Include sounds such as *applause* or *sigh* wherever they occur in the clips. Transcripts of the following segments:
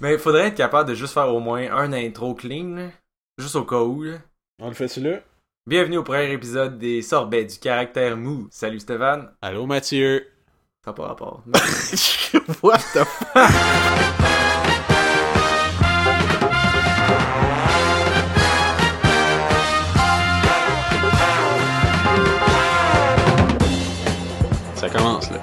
Mais il faudrait être capable de juste faire au moins un intro clean, là. juste au cas où. Là. On le fait-tu là? Bienvenue au premier épisode des sorbets du caractère mou. Salut Stéphane. Allô Mathieu. Ça pas rapport. *laughs* What the fuck? Ça commence là.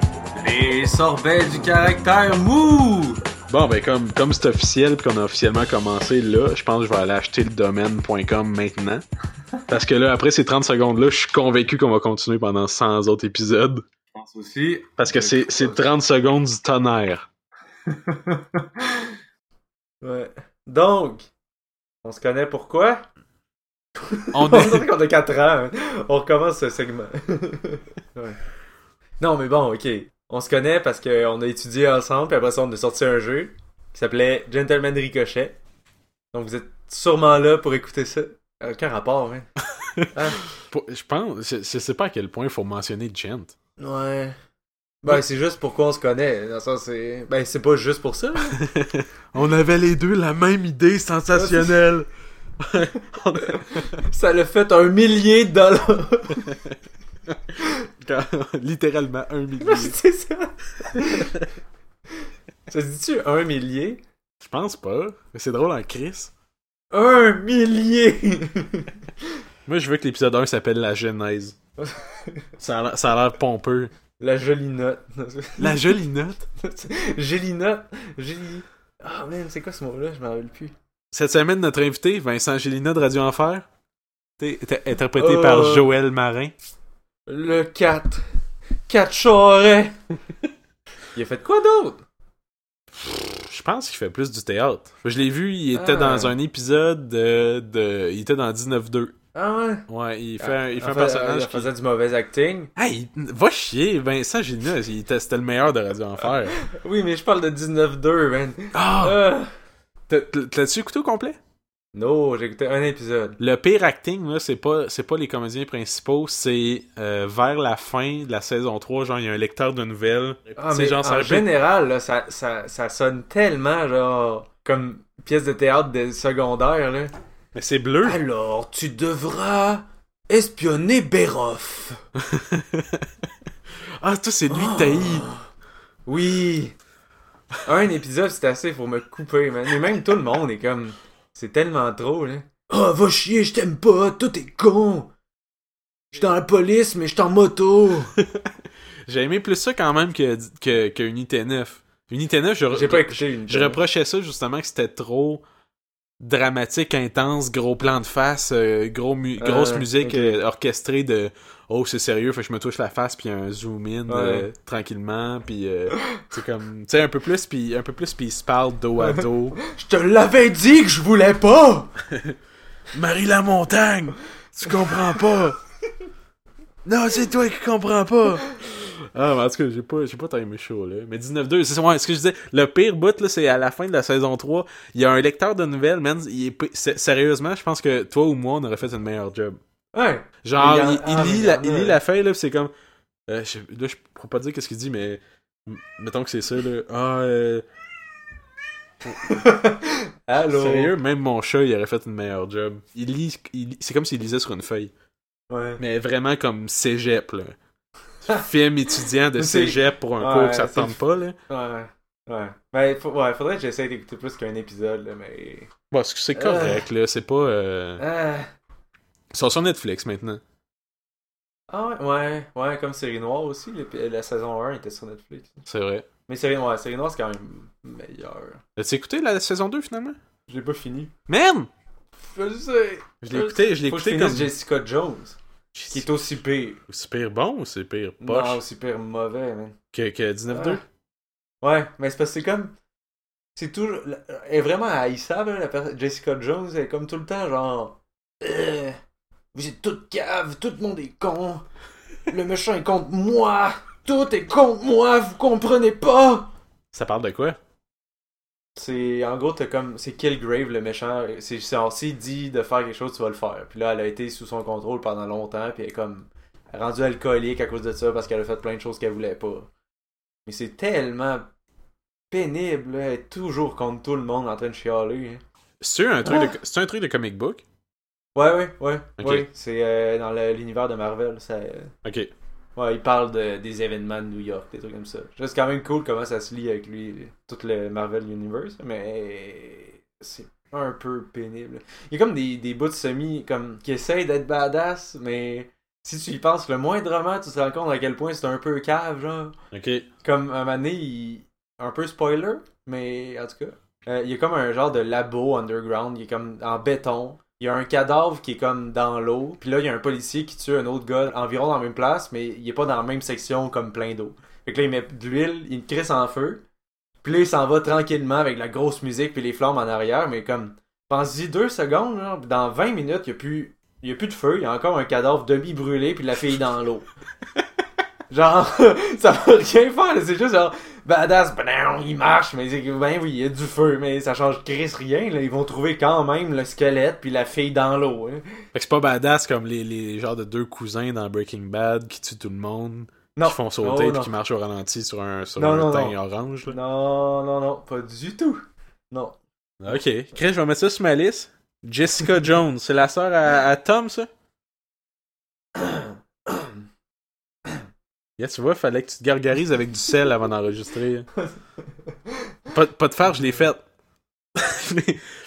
Les sorbets du caractère mou! Bon ben comme comme c'est officiel puis qu'on a officiellement commencé là, je pense que je vais aller acheter le domaine.com maintenant. Parce que là après ces 30 secondes là, je suis convaincu qu'on va continuer pendant 100 autres épisodes Je pense aussi. parce que c'est c'est 30 secondes du tonnerre. *laughs* ouais. Donc, on se connaît pourquoi? On *laughs* On est qu'on a 4 ans. hein. On recommence ce segment. *laughs* Ouais. Non, mais bon, ok. On se connaît parce qu'on a étudié ensemble, puis après ça, on a sorti un jeu qui s'appelait Gentleman Ricochet. Donc, vous êtes sûrement là pour écouter ça. Aucun rapport, *laughs* hein? Pour- Je pense, je, je sais pas à quel point il faut mentionner Gent. ouais. Ben, c'est juste pourquoi on se connaît. Dans le sens, c'est... Ben, c'est pas juste pour ça. hein. *laughs* On avait les deux la même idée sensationnelle. *laughs* Ça l'a fait un millier de dollars. Littéralement un millier. c'est ça. *laughs* ça se dit-tu un millier? Je pense pas. Mais c'est drôle en crise. Un millier! *laughs* Moi, je veux que l'épisode 1 s'appelle La Genèse. *laughs* Ça a l'air- pompeux. La jolie note. La jolie note? Jolie note. Jolie. Ah, man, c'est quoi ce mot-là? Je m'en rappelle plus. Cette semaine, notre invité, Vincent Gélina de Radio Enfer, interprété Euh. par Joël Marin. Le 4. 4 charrets. *laughs* Il a fait quoi d'autre? Je pense qu'il fait plus du théâtre. Je l'ai vu, il était Ah. dans un épisode de, de- Il était dans 19-2. Ah ouais? Ouais, il fait, un- il fait En un fait, personnage Il qui... faisait du mauvais acting. Hey, va chier, Vincent Gélina, il était- c'était le meilleur de Radio Enfer. *laughs* Oui, mais je parle de 19-2, man. Ah! Ah. T'as- L'as-tu écouté au complet? Non, j'ai écouté un épisode. Le pire acting, là, c'est pas, c'est pas les comédiens principaux, c'est euh, vers la fin de la saison 3, genre, il y a un lecteur de nouvelles. Ah, mais genre, en général, là, ça, ça, ça sonne tellement, genre, comme pièce de théâtre de secondaire, là. Mais c'est bleu. Alors, tu devras espionner Béroff. *laughs* Ah, toi, c'est lui, Taï. Oui. Un épisode, c'est assez pour me couper, man. Mais même tout le monde est comme... C'est tellement trop, là. Oh, va chier, je t'aime pas, tout est con. Je suis dans la police, mais je suis en moto. *laughs* J'ai aimé plus ça quand même que, que, que Unité 9. Unité 9, je, J'ai pas écouté une je reprochais ça justement que c'était trop dramatique, intense, gros plan de face, euh, gros mu- Euh, grosse musique euh, orchestrée de oh c'est sérieux, fait que je me touche la face puis un zoom in Ouais. euh, tranquillement puis euh, c'est comme tu sais un peu plus puis un peu plus puis ils se parlent dos à *laughs* dos. Je te l'avais dit que je voulais pas. *laughs* Marie la montagne, tu comprends pas. Non, c'est toi qui comprends pas. Ah, mais en tout cas, j'ai pas, j'ai pas timé chaud, là. Mais 19-2, c'est ouais, ce que je disais. Le pire bout, là, c'est à la fin de la saison 3. Il y a un lecteur de nouvelles, man. Il est, sérieusement, je pense que toi ou moi, on aurait fait une meilleure job. Ouais. Genre, Il ah, lit, la, il lit la feuille, là, pis c'est comme. Euh, je, là, je pourrais pas dire qu'est-ce qu'il dit, mais. Mettons que c'est ça, là. Ah, euh, *laughs* Allô? Sérieux, même mon chat, il aurait fait une meilleure job. Il lit, c'est comme s'il lisait sur une feuille. Ouais. Mais vraiment comme cégep, là. *laughs* Film étudiant de cégep pour un Ouais, cours que ça te tente pas, là. Ouais. Ouais. Ben, ouais, faudrait que j'essaye d'écouter plus qu'un épisode, là, mais... Bon, c'est c'est correct, là. C'est pas. Euh... Ils sont sur Netflix maintenant. Ah ouais, ouais, ouais, comme Série Noire aussi, la saison 1 était sur Netflix. C'est vrai. Mais Série Noire, Série Noire, c'est quand même meilleur. As-tu écouté la saison 2 finalement? Je l'ai pas fini. Man! Je sais. Je l'ai écouté, je l'ai écouté comme. Jessica Jones, qui est aussi pire. C'est pire bon ou c'est pire Non, poche? aussi pire mauvais, man. que, que 19-2? Ah. Ouais, mais c'est parce que c'est comme... C'est toujours... Elle est vraiment haïssable, la per- Jessica Jones, elle est comme tout le temps, genre... Vous êtes toutes caves, tout le monde est con. Le méchant est contre moi. Tout est contre moi, vous comprenez pas. Ça parle de quoi? C'est en gros t'as comme c'est Killgrave le méchant, c'est s'il dit de faire quelque chose tu vas le faire. Puis là elle a été sous son contrôle pendant longtemps puis elle est comme rendue alcoolique à cause de ça parce qu'elle a fait plein de choses qu'elle voulait pas. Mais c'est tellement pénible, là. Elle est toujours contre tout le monde en train de chialer. hein. C'est un, truc Ah. de- c'est un truc de comic book? Ouais, ouais, ouais. Ok. ouais. C'est euh, dans l'univers de Marvel. Ça, euh, Ok. ouais, il parle de, des événements de New York, des trucs comme ça. C'est quand même cool comment ça se lie avec lui, tout le Marvel Universe, mais c'est un peu pénible. Il y a comme des, des bouts de semi comme, qui essayent d'être badass, mais si tu y penses le moindrement, tu te rends compte à quel point c'est un peu cave, genre. Ok. Comme un moment donné, il- un peu spoiler, mais en tout cas. Euh, il y a comme un genre de labo underground, il est comme en béton. Il y a un cadavre qui est comme dans l'eau. Puis là, il y a un policier qui tue un autre gars environ dans la même place, mais il est pas dans la même section comme plein d'eau. Fait que là, il met de l'huile, il crisse en feu. Puis là, il s'en va tranquillement avec la grosse musique puis les flammes en arrière. Mais comme, pense-y deux secondes, dans 20 minutes, il y a plus, il y a plus de feu. Il y a encore un cadavre demi-brûlé puis la fille dans l'eau. *laughs* Genre, *laughs* ça va rien faire, c'est juste genre, badass, badam, il marche, mais ben oui, il y a du feu, mais ça change Chris rien, là, ils vont trouver quand même le squelette puis la fille dans l'eau, hein. Fait que c'est pas badass comme les, les genres de deux cousins dans Breaking Bad qui tuent tout le monde, Non. qui font sauter Oh, puis non. qui marchent au ralenti sur un, sur Non, un non, teint non. orange. là. Non, non, non, pas du tout. Non. Ok. Chris, je vais mettre ça sur ma liste. Jessica Jones, c'est la sœur à, à Tom, ça? *clears throat* Yeah, tu vois, fallait que tu te gargarises avec du sel avant d'enregistrer. pas, pas de faire, je l'ai fait. *laughs*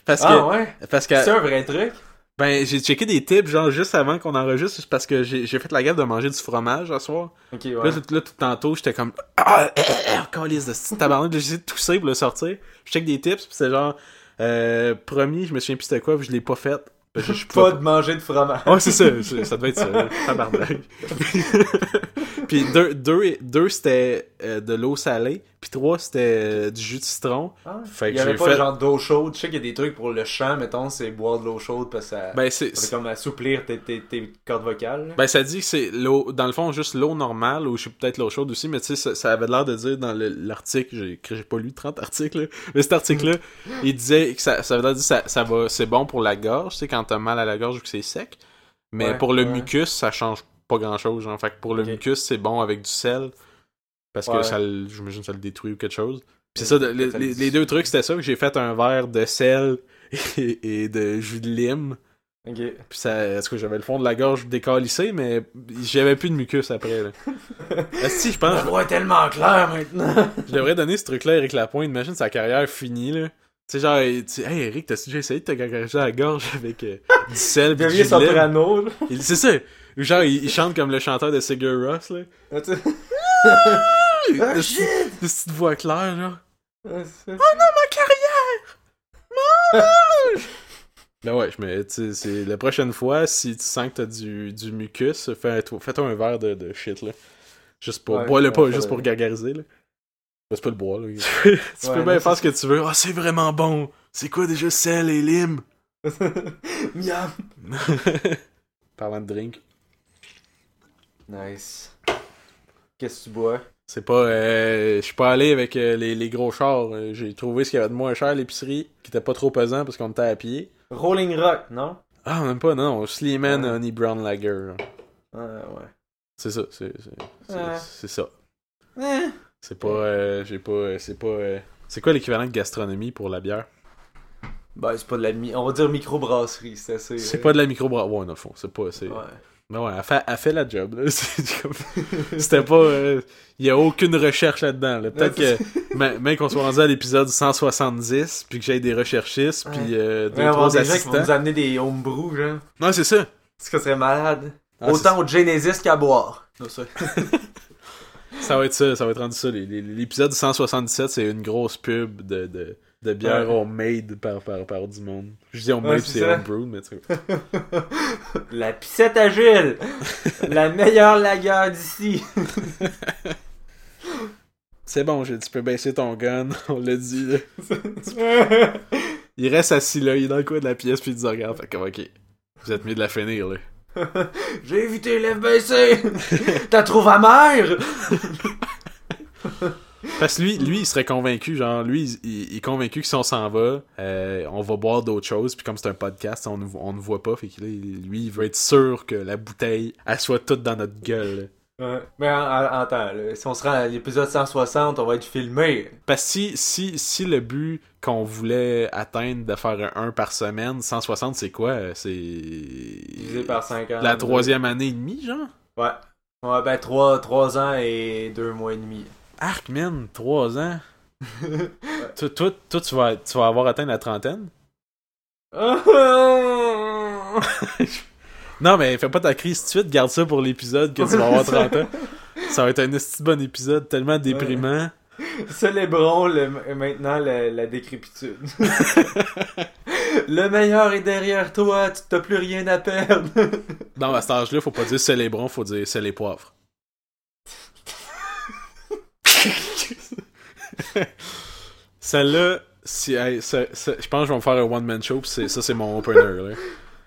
parce que, Ah ouais? parce que C'est un vrai truc? ben, j'ai checké des tips, genre, juste avant qu'on enregistre, parce que j'ai fait la gaffe de manger du fromage ce soir. Ok, Puis ouais. Là, tout, là, tout tantôt, j'étais comme, ah, euh, euh, calice de style tabarnak, j'ai essayé de tousser pour le sortir. Je check des tips, puis c'est genre, euh, promis, je me souviens plus c'était quoi, puis je l'ai pas fait. Je, je pouvais Pas de manger de fromage. Oh, c'est ça, ça devait être ça, tabarnak. *laughs* puis deux, deux, deux c'était euh, de l'eau salée, puis trois c'était euh, du jus de citron. Ah, Fait il y avait pas fait- genre d'eau chaude. Je sais qu'il y a des trucs pour le chant, mettons, c'est boire de l'eau chaude parce que ça, Ben, c'est, comme assouplir tes, tes, tes cordes vocales. là. ben, ça dit que c'est l'eau, dans le fond, juste l'eau normale, ou je sais peut-être l'eau chaude aussi, mais tu sais, ça, ça avait l'air de dire dans le- l'article, j'ai, j'ai pas lu 30 articles, là, mais cet article-là, *laughs* il disait que ça, ça veut dire que ça, ça va, c'est bon pour la gorge, tu sais, quand t'as mal à la gorge ou que c'est sec, mais Ouais, pour le ouais. mucus, ça change pas grand-chose, genre, fait que pour le mucus, c'est bon avec du sel, parce que ça, le- j'imagine que ça le détruit ou quelque chose. C'est ça, de- les, les- le- les deux trucs, c'était ça, que j'ai fait un verre de sel *laughs* et, et de jus de lime, Ok. puis ça, est-ce que j'avais le fond de la gorge décalissé, mais j'avais plus de mucus après. Là. *laughs* Que je pense voix est tellement claire maintenant. *laughs* je devrais donner ce truc-là à Eric Lapointe. Imagine sa carrière finie, là. Tu sais, genre, tu- hey Eric, t'as déjà essayé de te gargariser la gorge avec euh, du sel pis du jus de lime? C'est ça. Ou Genre, il, il chante comme le chanteur de Sigur Ross, là. Ah, De Ah, cette- shit! de cette petite voix claire, genre. Ah, c'est- Ma carrière! Ben ouais, je me, tu sais, la prochaine fois, si tu sens que t'as du, du mucus, fais-toi fais-toi un verre de, de shit, là. Juste pour, Ouais, bois-le pas, juste pour gargariser, là. Ben, c'est pas le bois, là. *laughs* tu Ouais, peux non, bien faire ce que tu veux. Ah, c'est vraiment bon! C'est quoi déjà sel et lime? *laughs* Miam. *laughs* Parlant de drink. Nice. Qu'est-ce que tu bois? C'est pas. euh, je suis pas allé avec euh, les, les gros chars. Euh, J'ai trouvé ce qu'il y avait de moins cher à l'épicerie, qui était pas trop pesant parce qu'on était à pied. Rolling Rock, non? Ah, même pas, non. Sleeman Ouais. Honey Brown Lager. là. Ah, ouais. C'est ça, c'est Ouais. ça. Eh. C'est pas. euh, J'ai pas. euh, c'est pas. C'est quoi l'équivalent de gastronomie pour la bière? Ben, c'est pas de la mi... On va dire microbrasserie, c'est assez... C'est pas de la microbrasserie. Ouais, dans le fond, c'est pas. Ouais. Mais ouais, elle fait, elle fait la job, *laughs* C'était pas. Il y a aucune recherche là-dedans. Là. Peut-être que. Même qu'on soit rendu à l'épisode 170, puis que j'aille des recherchistes, puis euh, deux, Ouais, trois des gens qui vont nous assistants. amener des homebrew, genre. Non, c'est ça. Ce que serait malade. Ah, Autant au Genesis qu'à boire. C'est ça. *laughs* Ça va être ça, ça va être rendu ça. L'épisode 177, c'est une grosse pub de, de, de bière Ouais. homemade par, par, par du monde. Je dis homemade, Ouais, c'est homebrew, mais tu sais. *laughs* La piscette à Gilles. *laughs* la meilleure lagueur d'ici. *laughs* C'est bon, j'ai- tu peux baisser ton gun, on l'a dit. là. Il reste assis là, il est dans le coin de la pièce, puis il dit regarde, fait comme ok. Vous êtes mieux de la finir, là. J'ai évité lèvres baissées. T'as trouvé amère? Parce que lui, lui, il serait convaincu, genre, lui, il, est convaincu que si on s'en va, euh, on va boire d'autres choses, puis comme c'est un podcast, on ne on voit pas, fait que là, lui, il veut être sûr que la bouteille, elle soit toute dans notre gueule. Ouais. Mais en- en- attends, là, si on se rend à l'épisode 160, on va être filmé. Parce que si, si, si le but qu'on voulait atteindre de faire un 1 par semaine, 160, c'est quoi? C'est... Divisé par 5 ans. La troisième année et demie, genre? Ouais. Ouais, ben 3, ans et 2 mois et demi. Arc, man, 3 ans. *laughs* toi, toi, toi, tu, vas, tu vas avoir atteint la trentaine? *laughs* Non, mais fais pas ta crise tout de suite, garde ça pour l'épisode que tu vas avoir 30 ans. Ça va être un esti bon épisode tellement déprimant. Célébrons le, maintenant la, la décrépitude. *laughs* le meilleur est derrière toi, tu t'as plus rien à perdre. Non, à cet âge-là, faut pas dire célébrons, faut dire c'est les poivres. *laughs* Celle-là, si, hey, ça- ça- je pense que je vais me faire un one-man show, pis ça, c'est mon opener. Là.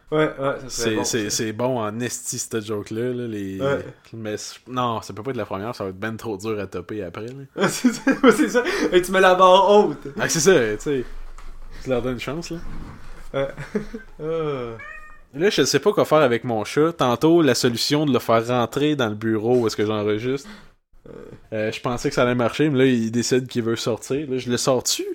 Ouais, ouais, C'est bon. bon en esti, cette joke-là. Là, les... Ouais. Mais non, ça peut pas être la première, ça va être ben trop dur à topper après. *laughs* C'est ça. Et tu mets la barre haute. Ah, c'est ça, tu sais. Tu leur donnes une chance, là. Ouais. *laughs* Ah. Là, je sais pas quoi faire avec mon chat. Tantôt, la solution de le faire rentrer dans le bureau où est-ce que j'enregistre. Euh, je pensais que ça allait marcher, mais là, il décide qu'il veut sortir. Là, je le sors-tu?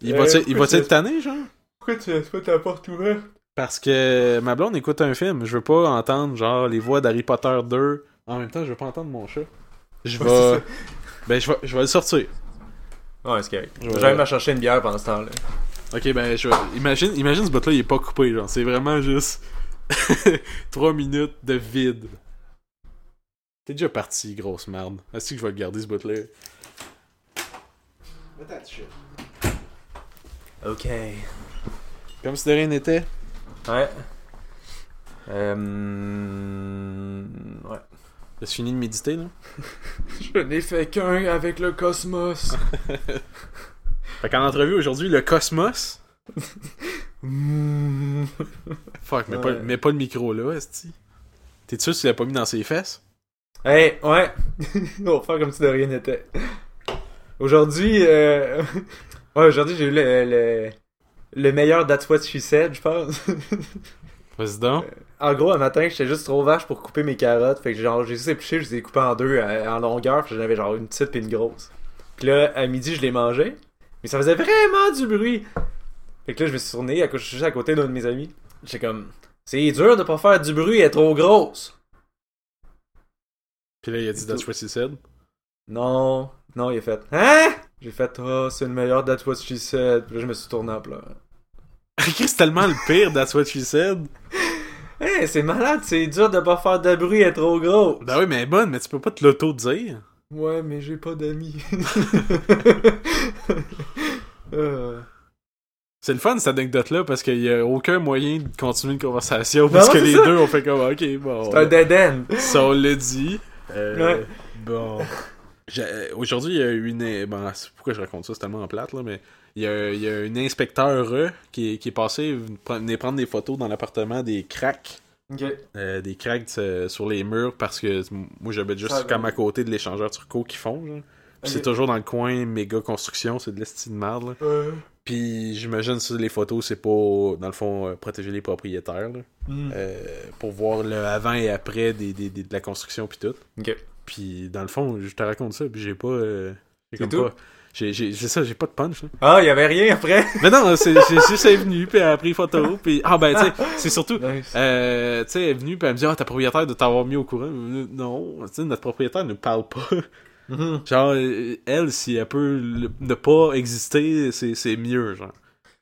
Il va-tu être tanné, genre? Pourquoi tu laisses pas ta porte ouverte? Parce que ma blonde écoute un film. Je veux pas entendre, genre, les voix d'Harry Potter 2. En même temps, je veux pas entendre mon chat. Je vais... ben, je vais, je vais le sortir. Ouais, c'est correct. Je vais aller chercher une bière pendant ce temps-là. Ok, ben, je vais... Imagine, imagine ce bout-là, il est pas coupé, genre. C'est vraiment juste... *laughs* 3 minutes de vide. T'es déjà parti, grosse merde. Est-ce que je vais le garder, ce bout-là? Ok. Comme si de rien n'était. Ouais. Euh... Ouais. T'as fini de méditer, là? *laughs* Je n'ai fait qu'un avec le cosmos. *laughs* Fait qu'en entrevue aujourd'hui, le cosmos... *laughs* Fuck, mais, Ouais. pas, mais pas le micro, là, esti. T'es sûr que tu l'as pas mis dans ses fesses? Hey, ouais. On va faire comme si de rien n'était. Aujourd'hui, euh... *laughs* ouais, aujourd'hui j'ai eu le, le, le meilleur That's What She Said, je pense. *laughs* Vas-y donc. En gros, un matin, j'étais juste trop vache pour couper mes carottes. Fait que genre, j'ai juste épluché, je les ai coupées en deux euh, en longueur. Puis j'en avais genre une petite puis une grosse. Puis là, à midi, je les mangeais. Mais ça faisait vraiment du bruit. Fait que là, je me suis tourné, à, je suis juste à côté d'un de mes amis. J'étais comme, c'est dur de pas faire du bruit, elle est trop grosse. Puis là, il a dit That's what she said? Non, non, il a fait, hein? J'ai fait, oh, c'est le meilleur That's What She Said. Puis là, je me suis tourné en pleurant. *laughs* C'est tellement le pire That's what she said. *laughs* Hey, c'est malade, c'est dur de pas faire de bruit, elle est trop grosse. Ben oui, mais elle est bonne, mais tu peux pas te l'auto-dire. Ouais, mais j'ai pas d'amis. *laughs* Euh. C'est le fun cette anecdote-là parce qu'il y a aucun moyen de continuer une conversation parce Non, que les ça. deux ont fait comme ok bon. C'est un dead end. Ça on l'a dit. Euh, Ouais. Bon. J'ai- Aujourd'hui il y a eu une. Bon, pourquoi je raconte ça, c'est tellement plate là, mais il y a, il y a une inspecteur euh, qui, est- qui est passé venir prendre des photos dans l'appartement des cracks. Euh, des cracks euh, sur les murs parce que moi j'habite juste Ça, comme à côté de l'échangeur turco qu'ils font. c'est toujours dans le coin méga construction, c'est de l'estime de merde. là. Puis j'imagine que les photos, c'est pour, dans le fond, euh, protéger les propriétaires. là. Hmm. Euh, pour voir le avant et après des, des- des- de la construction puis tout. Puis dans le fond, je te raconte ça, puis j'ai pas... euh, C'est tout? pas- J'ai, ça, j'ai pas de punch. là. Ah, y avait rien après? *laughs* Mais non, c'est, c'est juste elle est venue, puis elle a pris photo, puis... Ah ben, tu sais, *laughs* c'est surtout... Nice. Euh, tu sais, elle est venue, puis elle me dit « Ah, ta propriétaire de t'avoir mis au courant. Non, tu sais, notre propriétaire ne parle pas. Mhm. genre, elle, si elle peut le- ne pas exister, c'est, mieux, genre.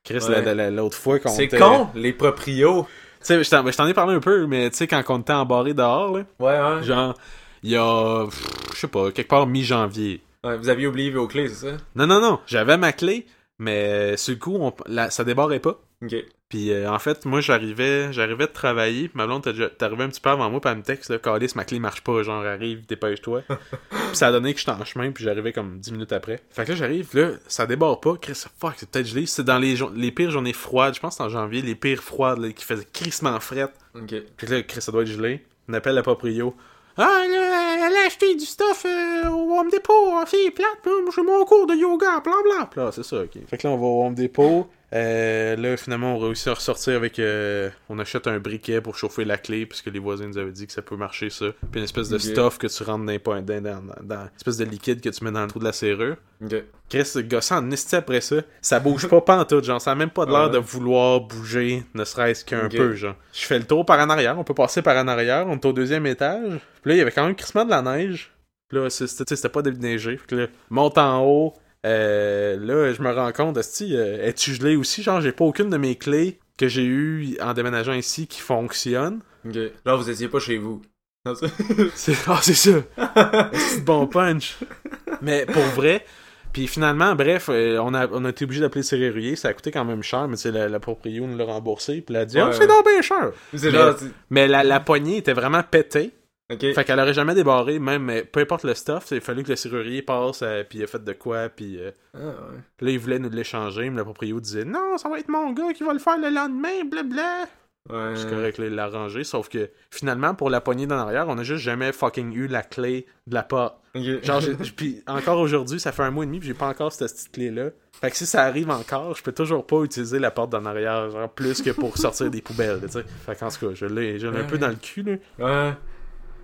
Chris, Ouais. la- la- la- l'autre fois qu'on C'est con, les proprios. Tu sais, je t'en, ai parlé un peu, mais tu sais, quand on était embarré dehors, là, Ouais, ouais. genre, il y a, je sais pas, quelque part mi-janvier. Ouais, Vous aviez oublié vos clés, c'est ça? Non, non, non, j'avais ma clé, mais sur le coup, on, la- ça débarrait pas. Ok. Puis euh, en fait, moi j'arrivais j'arrivais de travailler, puis ma blonde arrivé un petit peu avant moi, puis elle me texte, là, Calice, ma clé marche pas, genre arrive, dépêche-toi. *laughs* puis ça a donné que j'étais en chemin, puis j'arrivais comme 10 minutes après. Fait que là j'arrive, là, ça débarre pas, Chris, fuck, c'est peut-être gelé, c'est dans les, les pires journées froides, je pense que en janvier, les pires froides, là, qui faisaient crissement frette. Ok. Puis là, Chris, ça doit être gelé. On appelle la proprio. Ah, là, elle a acheté du stuff euh, au Home Depot, ah, c'est plate, là, j'ai mon cours de yoga, bla bla. Là, c'est ça, ok. Fait que là, on va au Home Depot, Euh, là, finalement, on réussit à ressortir avec. euh, on achète un briquet pour chauffer la clé, parce que les voisins nous avaient dit que ça peut marcher, ça. Puis une espèce de stuff que tu rentres dans, dans, dans, une espèce de liquide que tu mets dans le trou de la serrure. Ok. Chris, gossant en esti après ça, ça bouge pas pantoute, genre, ça a même pas de l'air de vouloir bouger, ne serait-ce qu'un peu, genre. Je fais le tour par en arrière, on peut passer par en arrière, on est au deuxième étage. Puis là, il y avait quand même crissement de la neige. Puis là, c'était pas déneigé. Puis là, monte en haut. Euh, là, je me rends compte, esti, euh, es-tu gelé aussi? Genre, j'ai pas aucune de mes clés que j'ai eues en déménageant ici qui fonctionne. Ok. Genre, vous étiez pas chez vous. *laughs* C'est ah, c'est ça. *laughs* Bon punch. Mais pour vrai, puis finalement, bref, euh, on a, on a été obligé d'appeler le serrurier. Ça a coûté quand même cher, mais la, la proprio nous l'a remboursé. Puis elle a dit, Ouais, oh, c'est donc bien cher. Mais- genre. Mais la, la poignée était vraiment pétée. Fait qu'elle aurait jamais débarré, même euh, peu importe le stuff. Il fallu que le serrurier passe, euh, puis il a fait de quoi, puis euh, Ah, ouais. là, il voulait nous l'échanger. Mais le proprio disait, non, ça va être mon gars qui va le faire le lendemain, blabla. Ouais. C'est correct, là, il l'a rangé. Sauf que finalement, pour la poignée d'en arrière, on a juste jamais fucking eu la clé de la porte. Ok. Genre, *laughs* puis encore aujourd'hui, ça fait un mois et demi, puis j'ai pas encore cette petite clé-là. Fait que si ça arrive encore, je peux toujours pas utiliser la porte d'en arrière, genre plus que pour sortir des poubelles, tu sais. Fait qu'en tout cas, je l'ai, je l'ai un peu dans le cul, là. Ouais.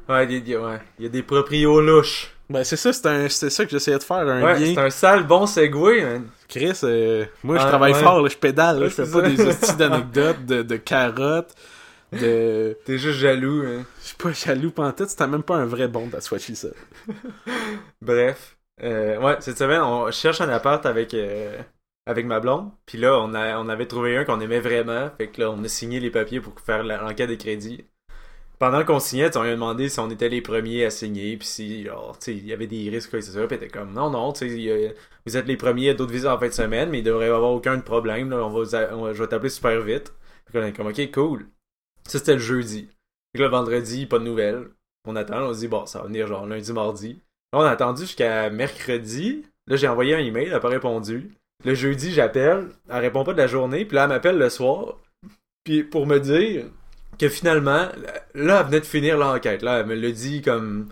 Ouais, il y a- ouais. Y a des proprios louches. Ben, c'est ça, c'était ça que j'essayais de faire, un Ouais, lien. c'est un sale bon segway, man. Chris, euh, moi, je travaille ouais. fort, là, je pédale, là, je fais c'est pas ça. des hosties *laughs* d'anecdotes, de, de carottes, de... *laughs* T'es juste jaloux, hein. Je suis pas jaloux pantoute, c'était même pas un vrai bon, that's what she said. *laughs* Bref. Euh, ouais, cette semaine, on cherche un appart avec, euh, avec ma blonde. Puis là, on, a, on avait trouvé un qu'on aimait vraiment. Fait que là, on a signé les papiers pour faire l'enquête de crédit. Pendant qu'on signait, on lui a demandé si on était les premiers à signer. Puis si, genre, il y avait des risques, quoi, et ça. Puis était comme, non, non, a- vous êtes les premiers à d'autres visas en fin de semaine, mais il devrait y avoir aucun problème. Là, on va, on je vais t'appeler super vite. Fait qu'on est comme, ok, cool. Ça, c'était le jeudi. Que le vendredi, pas de nouvelles. On attend, on se dit, bon, ça va venir genre lundi, mardi. Là, on a attendu jusqu'à mercredi. Là, j'ai envoyé un email, elle n'a pas répondu. Le jeudi, j'appelle, elle répond pas de la journée, puis là, elle m'appelle le soir. Puis pour me dire que finalement, là, elle venait de finir l'enquête. Là, elle me l'a dit comme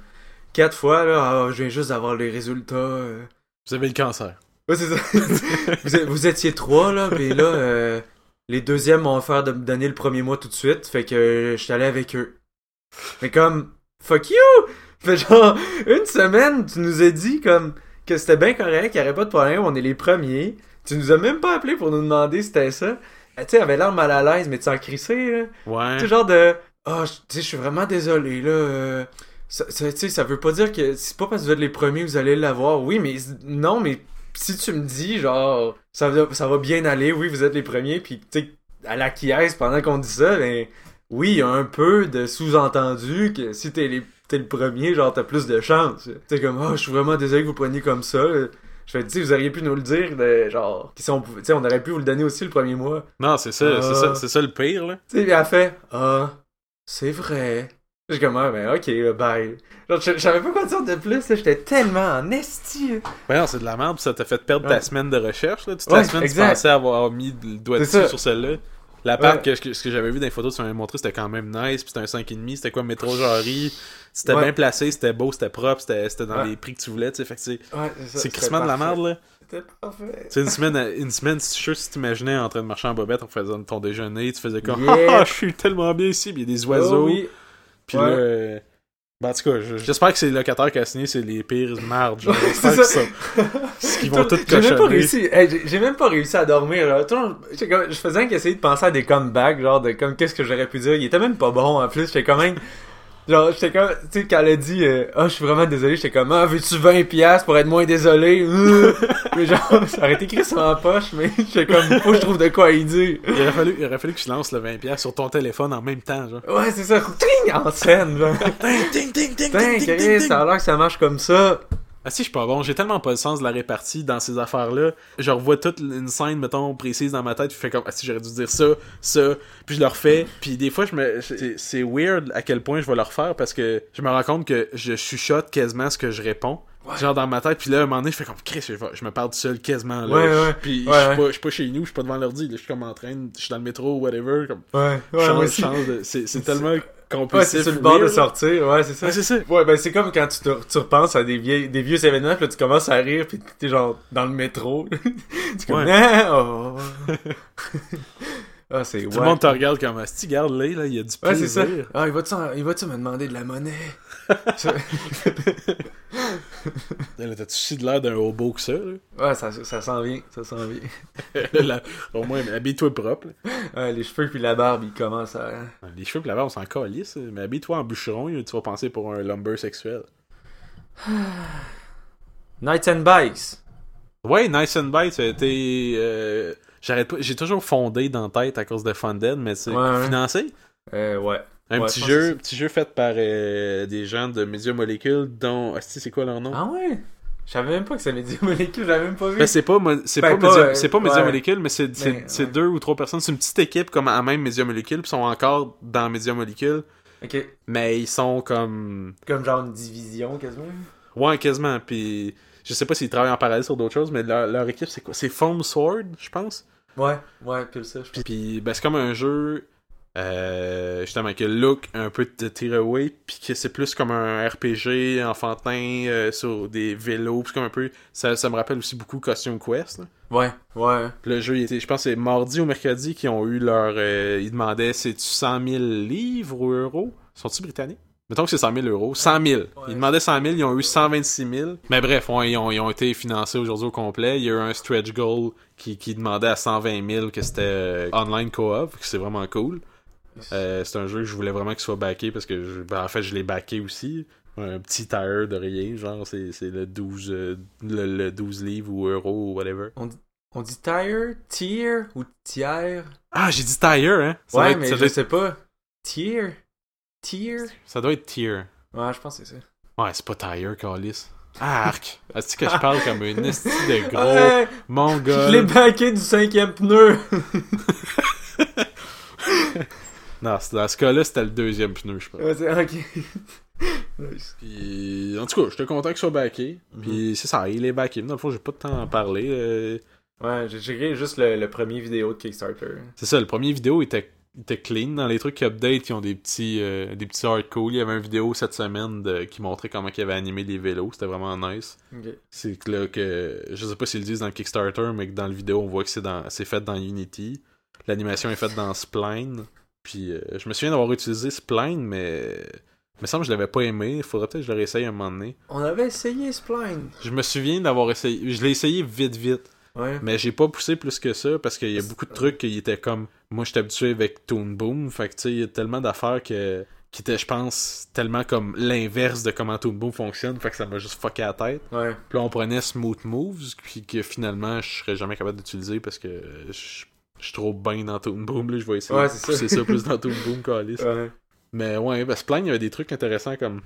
quatre fois, là, Ah, je viens juste d'avoir les résultats. euh. Vous avez le cancer. Ouais, c'est ça. *laughs* vous, étiez trois, là, mais là, euh, les deuxièmes m'ont offert de me donner le premier mois tout de suite, fait que je suis allé avec eux. Mais comme, fuck you! Fait genre, une semaine, tu nous as dit comme que c'était bien correct, qu'il n'y aurait pas de problème, on est les premiers. Tu nous as même pas appelé pour nous demander si c'était ça. Euh, Tu sais, elle avait l'air mal à l'aise, mais tu en crissé, là. Ouais. Tu sais, genre de. Ah, je- tu sais, je suis vraiment désolé, là. euh, ça, ça- tu sais, ça veut pas dire que c'est pas parce que vous êtes les premiers que vous allez l'avoir. Oui, mais non, mais si tu me dis, genre, ça va, ça va bien aller, oui, vous êtes les premiers, puis tu sais, à l'acquiesce pendant qu'on dit ça, ben, oui, il y a un peu de sous-entendu que si t'es les- t'es le premier, genre, t'as plus de chance. Sais, comme, ah, je suis vraiment désolé que vous preniez comme ça. Je fais, tu sais, vous auriez pu nous le dire, de, genre, si on, pouvait- tu sais, on aurait pu vous le donner aussi le premier mois. Non, c'est ça, c'est Ah. ça, c'est ça le pire, là. Tu sais, elle fait Ah, c'est vrai. J'ai comme Ah, ben ok, bye. Genre, je, je savais pas quoi dire de plus, j'étais tellement en esti. Ouais, non, c'est de la merde, pis ça t'a fait perdre Ouais. ta semaine de recherche, là. Toute Ouais, la semaine, exact. tu pensais avoir mis le doigt dessus sur celle-là. L'appart, Ouais. que, ce que j'avais vu dans les photos que tu m'avais montré, c'était quand même nice, pis c'était un 5,5, c'était quoi, métro Jarry? C'était Ouais. bien placé, c'était beau, c'était propre, c'était dans Ouais. les prix que tu voulais, tu sais. Fait c'est crissement de la merde, là. C'était parfait. Tu une semaine, à- une semaine, si je suis sûr, si t'imaginais en train de marcher en bobette en faisant ton déjeuner, tu faisais comme, Yeah. *laughs* ah, je suis tellement bien ici, pis il y a des oiseaux. Oh, oui. Puis là, euh, ben, en tout cas, je- j'espère que c'est le locataire qui a signé, c'est les pires mardes. *laughs* c'est ça. ça- qu'ils vont tout J'ai même pas réussi. Hey, j'ai- même pas réussi à dormir. Là. Toujours- j'étais comme- je faisais qu'essayer de penser à des comebacks, genre de comme qu'est-ce que j'aurais pu dire. Il était même pas bon en plus. J'étais quand même. Genre, j'étais comme. Tu sais, quand elle a dit euh, Ah, je suis vraiment désolé, j'étais comme Ah, veux-tu 20$ piastres pour être moins désolé? *laughs* Mais genre, ça aurait été écrit sur ma poche, mais *laughs* j'étais comme Faut que je trouve de quoi y dire. Il aurait fallu, il aurait fallu que tu lances le 20$ sur ton téléphone en même temps, genre. Ouais, c'est ça. Ting en scène, genre. Ding, Putain, ding, ding, Chris, ding, ding. ça a l'air que ça marche comme ça. Ah si, je suis pas bon. J'ai tellement pas le sens de la répartie dans ces affaires-là. Je revois toute une scène, mettons, précise dans ma tête, puis je fais comme, ah si, j'aurais dû dire ça, ça, puis je le refais. Puis des fois, je me, c'est, weird à quel point je vais le refaire parce que je me rends compte que je chuchote quasiment ce que je réponds. Genre dans ma tête, puis là, à un moment donné, je fais comme, Chris, je, me parle tout seul quasiment, là. Ouais, ouais. Puis Ouais, je suis ouais. pas, je suis pas chez nous, je suis pas devant l'ordi, là. Je suis comme en train, je suis dans le métro ou whatever, comme, Ouais, c'est, c'est tellement compulsif. Ouais, c'est sur le bord de sortir, ouais, c'est ça. Ouais, c'est ça. Ouais, ben c'est comme quand tu, te- tu repenses à des, vieilles, des vieux événements, puis là tu commences à rire, puis t'es genre dans le métro. *laughs* tu comme, ah, oh. *laughs* ah, c'est Tout le monde te regarde comme si garde là, là, il y a du Ouais, c'est ça. plaisir. Ah, il va-tu en- il va-tu me demander de la monnaie? Là, *laughs* T'as-tu si de l'air d'un hobo que ça, là? ouais, ça, ça s'en vient, ça s'en vient. *laughs* Au moins, habille-toi propre. Ouais, les cheveux puis la barbe, ils commencent à... Les cheveux pis la barbe, on s'en calisse, mais habille-toi en bûcheron, tu vas penser pour un lumber sexuel. *sighs* Nights and Bikes. Ouais, Nice and Bite, ça a été. euh, J'arrête pas. J'ai toujours fondé dans la tête à cause de Funded, mais c'est ouais. financé? Euh, ouais. Un Ouais, petit jeu, petit jeu fait par euh, des gens de Media Molecule, dont. Asti, c'est quoi leur nom? Ah ouais? Je savais même pas que ça Media Molecule, j'avais même pas vu. Ben, c'est pas, c'est Ben, pas, euh, c'est pas Media ouais. Molecule, mais c'est c'est- c'est ouais. deux ou trois personnes. C'est une petite équipe comme à même Media Molecule, puis sont encore dans Media Molecule, Ok. mais ils sont comme. Comme genre une division, quasiment. Ouais, quasiment. Puis je sais pas s'ils travaillent en parallèle sur d'autres choses, mais leur, leur équipe, c'est quoi? C'est Foam Sword, je pense. Ouais, ouais, pile ça, je Puis, puis, ben, c'est comme un jeu, euh, justement, que le look un peu de tearaway, puis que c'est plus comme un RPG enfantin euh, sur des vélos, puis comme un peu. Ça, ça me rappelle aussi beaucoup Costume Quest. là. Ouais, ouais. Puis le jeu, était, je pense, que c'est mardi ou mercredi qu'ils ont eu leur. euh, ils demandaient c'est-tu 100 000 livres ou euros? Sont-ils britanniques? Mettons que c'est 100 000 euros. 100 000. Ils demandaient 100 000, ils ont eu 126 000. Mais bref, ouais, ils, ont, ils ont été financés aujourd'hui au complet. Il y a eu un stretch goal qui, qui demandait à 120 000 que c'était euh, online co-op, que c'est vraiment cool. Euh, c'est un jeu que je voulais vraiment qu'il soit backé parce que, je- ben, en fait, je l'ai backé aussi. Un petit tire de rien, genre, c'est le 12, euh, le, le 12 livres ou euros ou whatever. On dit tire, tier ou tiers? Ah, j'ai dit tire, hein? Ça ouais, être- mais ça je être- sais pas. Tier? Tier? Ça doit être tier. Ouais, je pense que c'est ça. Ouais, c'est pas tire, Calis. Arc! Est-ce que je parle comme un *laughs* esti de gros Ouais, mongol? je l'ai baqué du cinquième pneu. *laughs* Non, c'est- dans ce cas-là, c'était le deuxième pneu, je pense. ouais, c'est ok. Nice. *laughs* Puis, en tout cas, j'étais content qu'il soit backé. Puis, c'est ça, il est backé. Dans le fond, j'ai pas de temps à en parler. euh, Ouais, j'ai checké juste le, le premier vidéo de Kickstarter. C'est ça, le premier vidéo était, était clean. Dans les trucs qui update, qui ont des petits, euh, des petits art cool. Il y avait une vidéo cette semaine de- qui montrait comment il avait animé les vélos. C'était vraiment nice. Ok. C'est que là que. Je sais pas s'ils le disent dans le Kickstarter, mais que dans la vidéo, on voit que c'est dans c'est fait dans Unity. L'animation est faite dans Spline. Puis euh, je me souviens d'avoir utilisé Spline, mais. Il me semble que je l'avais pas aimé. Il faudrait peut-être que je le réessaye un moment donné. On avait essayé Spline. Je me souviens d'avoir essayé. Je l'ai essayé vite, vite. Ouais. Mais j'ai pas poussé plus que ça parce qu'il y a beaucoup de trucs qui étaient comme. Moi, j'étais habitué avec Toon Boom. Fait que tu sais, il y a tellement d'affaires que qui étaient, je pense, tellement comme l'inverse de comment Toon Boom fonctionne. Fait que ça m'a juste fucké la tête. Ouais. Puis là, on prenait Smooth Moves, puis que finalement, je serais jamais capable d'utiliser parce que je je suis trop bien dans Toon Boom. Là, je vais essayer Ouais, de c'est pousser ça. plus dans Toon Boom *laughs* qu'Alice. Ouais. Mais ouais, parce que il y avait des trucs intéressants comme.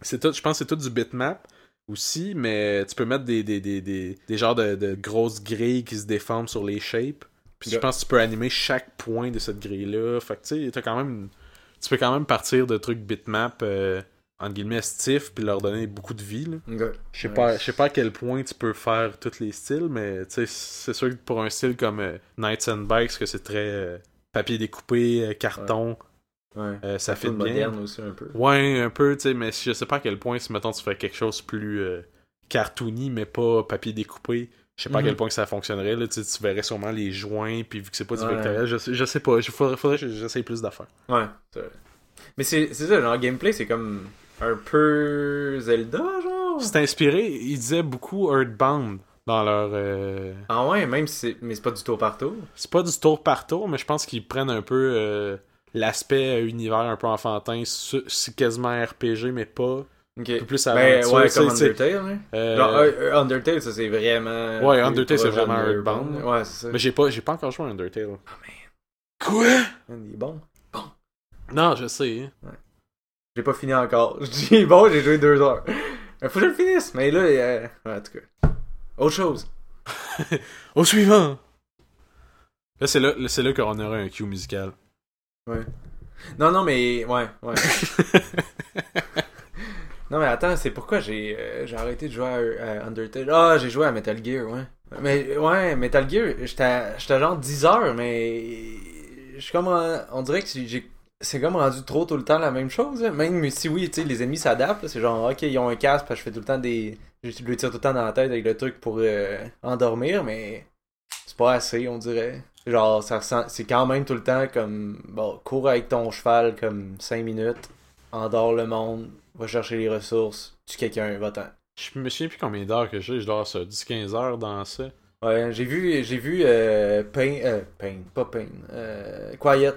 C'est tout, je pense que c'est tout du bitmap aussi, mais tu peux mettre des, des, des, des, des genres de, de grosses grilles qui se déforment sur les shapes. Puis je pense que tu peux animer chaque point de cette grille-là. Fait que tu sais, quand même. Tu peux quand même partir de trucs bitmap, euh, entre guillemets, stiff, puis leur donner beaucoup de vie. Je sais pas, je sais pas à quel point tu peux faire tous les styles, mais c'est sûr que pour un style comme euh, Knights and Bikes, que c'est très euh, papier découpé, euh, carton, Ouais. euh, ça fait bien. moderne aussi un peu. Ouais, un peu, tu sais, mais je sais pas à quel point, si mettons tu fais quelque chose plus cartoony, mais pas papier découpé, je sais pas à Mhm. quel point que ça fonctionnerait, là, tu verrais sûrement les joints, puis vu que c'est pas du vectoriel, je, je sais pas, il faudrait, faudrait que j'essaye plus d'affaires. Ouais. Mais c'est c'est ça, genre gameplay, c'est comme un peu Zelda, genre? C'est inspiré, ils disaient beaucoup Earthbound dans leur... euh, Ah ouais, même si c'est. Mais c'est pas du tour par tour. C'est pas du tour par tour, mais je pense qu'ils prennent un peu euh, l'aspect euh, univers un peu enfantin. C'est quasiment RPG, mais pas. Un peu plus Ben aventure, ouais, comme. Undertale, hein. Euh, Genre, Undertale, ça c'est vraiment. Ouais, Undertale, c'est vraiment. Earthbound. Ouais, c'est ça. Mais j'ai pas, j'ai pas encore joué à Undertale. Quoi? Il est bon. Non, je sais. hein. J'ai pas fini encore. *laughs* Je dis bon, j'ai joué deux heures. Mais faut que je le finisse. Mais là, euh... ouais, en tout cas. Autre chose. *laughs* Au suivant! Là, c'est là, là, c'est là qu'on aura un cue musical. Ouais. Non, non, mais. Ouais, ouais. *laughs* non, mais attends, c'est pourquoi j'ai euh, j'ai arrêté de jouer à, à Undertale? Ah, j'ai joué à Metal Gear, ouais. Mais, ouais, Metal Gear, j'étais genre 10 heures, mais. Je suis comme. en- On dirait que j'ai. C'est comme rendu trop tout le temps la même chose. hein. Même si oui, tu sais, les ennemis s'adaptent, c'est genre, ok, ils ont un casque, parce que je fais tout le temps des. Je lui tire tout le temps dans la tête avec le truc pour euh, endormir, mais c'est pas assez, on dirait. Genre, ça ressent- c'est quand même tout le temps comme, bon, cours avec ton cheval comme 5 minutes, endors le monde, va chercher les ressources, tue quelqu'un, va-t'en. Je me souviens plus combien d'heures que j'ai, je dois avoir ça 10-15 heures dans ça. Ouais, j'ai vu, j'ai vu euh, Pain, euh, Pain, pas Pain, euh, Quiet,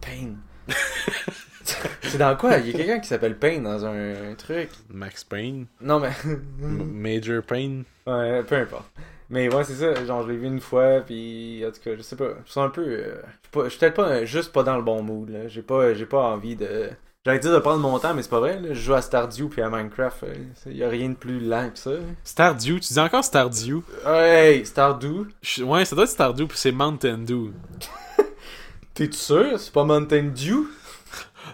Pain. *laughs* c'est dans quoi? Il y a quelqu'un qui s'appelle Pain dans un, un truc. Max Payne, Non mais, *laughs* Major Payne? ouais, peu importe. Mais ouais, c'est ça. Genre, je l'ai vu une fois, puis en tout cas, je sais pas. Je suis un peu, euh, je suis peut-être pas, juste pas dans le bon mood. là. J'ai pas, j'ai pas envie de. J'allais dire de prendre mon temps, mais c'est pas vrai. Là. Je joue à Stardew puis à Minecraft. euh, Il y a rien de plus lent que ça. Stardew, tu dis encore Stardew? Hey, Stardew. Je- Ouais, ça doit être Stardew, puis c'est Mountain Dew. T'es-tu sûr? C'est pas Mountain Dew? *laughs*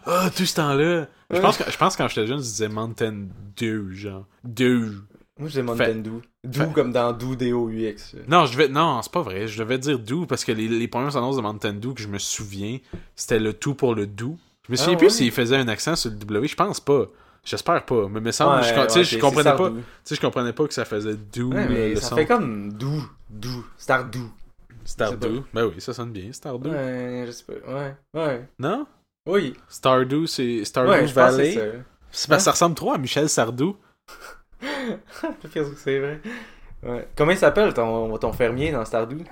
Ah, tout ce temps-là. Je pense que, je pense que quand j'étais jeune, je disais Mountain Dew, genre. Dew. Moi, je dis Mountain Dew. Dew comme dans Dew D-O-U-X. Non, je vais, non, c'est pas vrai. Je devais dire Dew parce que les, les premières annonces de Mountain Dew que je me souviens, c'était le tout pour le Dew. Je me souviens Ah, plus ouais? s'il faisait un accent sur le W. Je pense pas. J'espère pas. Mais me semble, Ouais, je, tu sais, ouais, je c'est- comprenais pas. Tu sais, je comprenais pas que ça faisait Dew Ouais, le, mais le ça son. fait comme Dew. Dew. Stardew. Stardew. Ben oui, ça sonne bien. Stardew. Ouais, je sais pas. Ouais. Ouais. Non? Oui. Stardew, c'est Stardew Ouais, Valley. c'est ça. C'est parce que ça ressemble trop à Michel Sardou. *laughs* C'est vrai. Ouais. Comment il s'appelle ton, ton fermier dans Stardew?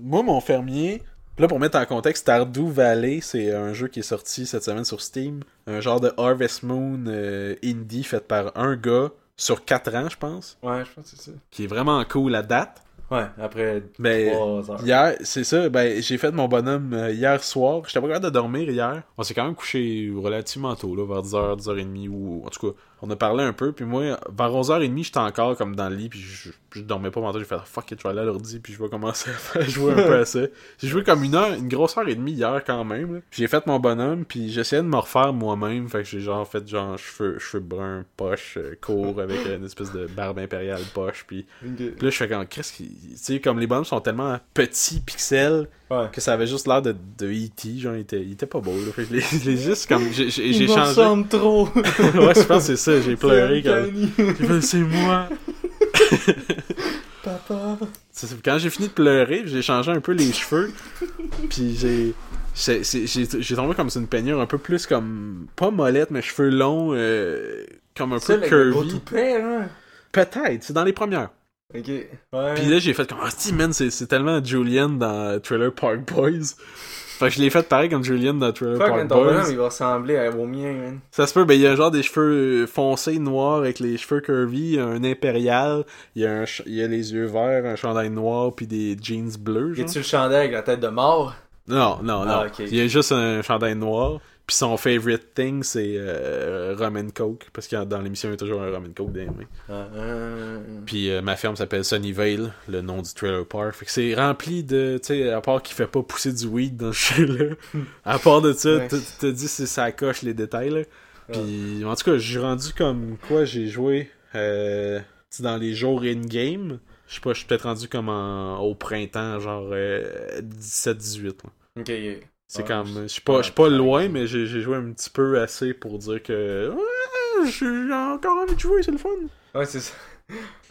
Moi, mon fermier, là pour mettre en contexte, Stardew Valley, c'est un jeu qui est sorti cette semaine sur Steam. Un genre de Harvest Moon euh, indie fait par un gars sur 4 ans, je pense. Ouais, je pense que c'est ça. Qui est vraiment cool à date. Ouais, après Ben, 3 heures. Hier, c'est ça, ben j'ai fait mon bonhomme euh, hier soir. J'étais pas capable de dormir hier. On s'est quand même couché relativement tôt, là, vers 10h, 10h30, ou en tout cas, on a parlé un peu, puis moi, vers 11h30, j'étais encore comme dans le lit, puis je, je dormais pas maintenant, j'ai fait fuck it, je vais aller à l'ordi, puis je vais commencer à faire- *laughs* jouer un peu à ça. J'ai joué comme une heure, une grosse heure et demie hier quand même. J'ai fait mon bonhomme, puis j'essayais de me refaire moi-même, fait que j'ai genre fait genre cheveux, cheveux bruns, poche, euh, court, avec une espèce de barbe impériale poche, puis là, je fais comme, qu'est-ce qui. Tu sais, comme les bonhommes sont tellement petits pixels Ouais. que ça avait juste l'air de, de E.T. Genre, il était, il était pas beau, là. Fait que je l'ai- je l'ai *laughs* juste comme. J'ai changé. trop. *laughs* ouais, je pense que c'est ça, j'ai pleuré quand. *laughs* J'ai fait, c'est moi. *laughs* Papa. Quand j'ai fini de pleurer, j'ai changé un peu les cheveux. Puis j'ai. J'ai tombé comme sur une peignure un peu plus comme. Pas molette, mais cheveux longs, euh, comme un peu le gros curvy. toupet. Peut-être, c'est dans les premières. Ok. Ouais. Puis là, j'ai fait comme, ah, man, c'est c'est tellement Julian dans Trailer Park Boys. Fait que je l'ai fait pareil comme Julian dans Trailer Park man, ton bonhomme, Boys. il va ressembler à- au mien, man. Ça se peut, ben, il y a genre des cheveux foncés noirs avec les cheveux curvy, un impérial, il y a, un il y a les yeux verts, un chandail noir, puis des jeans bleus, genre. Y tu le chandail avec la tête de mort? Non, non, non. Ah. Il y a juste un chandail noir. Puis son favorite thing, c'est euh, rum and coke. Parce que dans l'émission, il y a toujours un rum and coke les mains. Ah, ah. Puis euh, ma ferme s'appelle Sunnyvale, le nom du trailer park. Fait que c'est rempli de, tu sais, à part qu'il fait pas pousser du weed dans ce jeu-là. *laughs* à part de ça, tu te dis si ça coche les détails, là. Puis en tout cas, j'ai rendu comme quoi j'ai joué euh, dans les jours in-game. Je sais pas, je suis peut-être rendu comme en- au printemps, genre euh, 17-18. là. Ok. C'est comme, je- suis pas, pas loin, mais j'ai joué un petit peu assez pour dire que ouais, j'ai encore envie de jouer, c'est le fun. Ouais, c'est ça.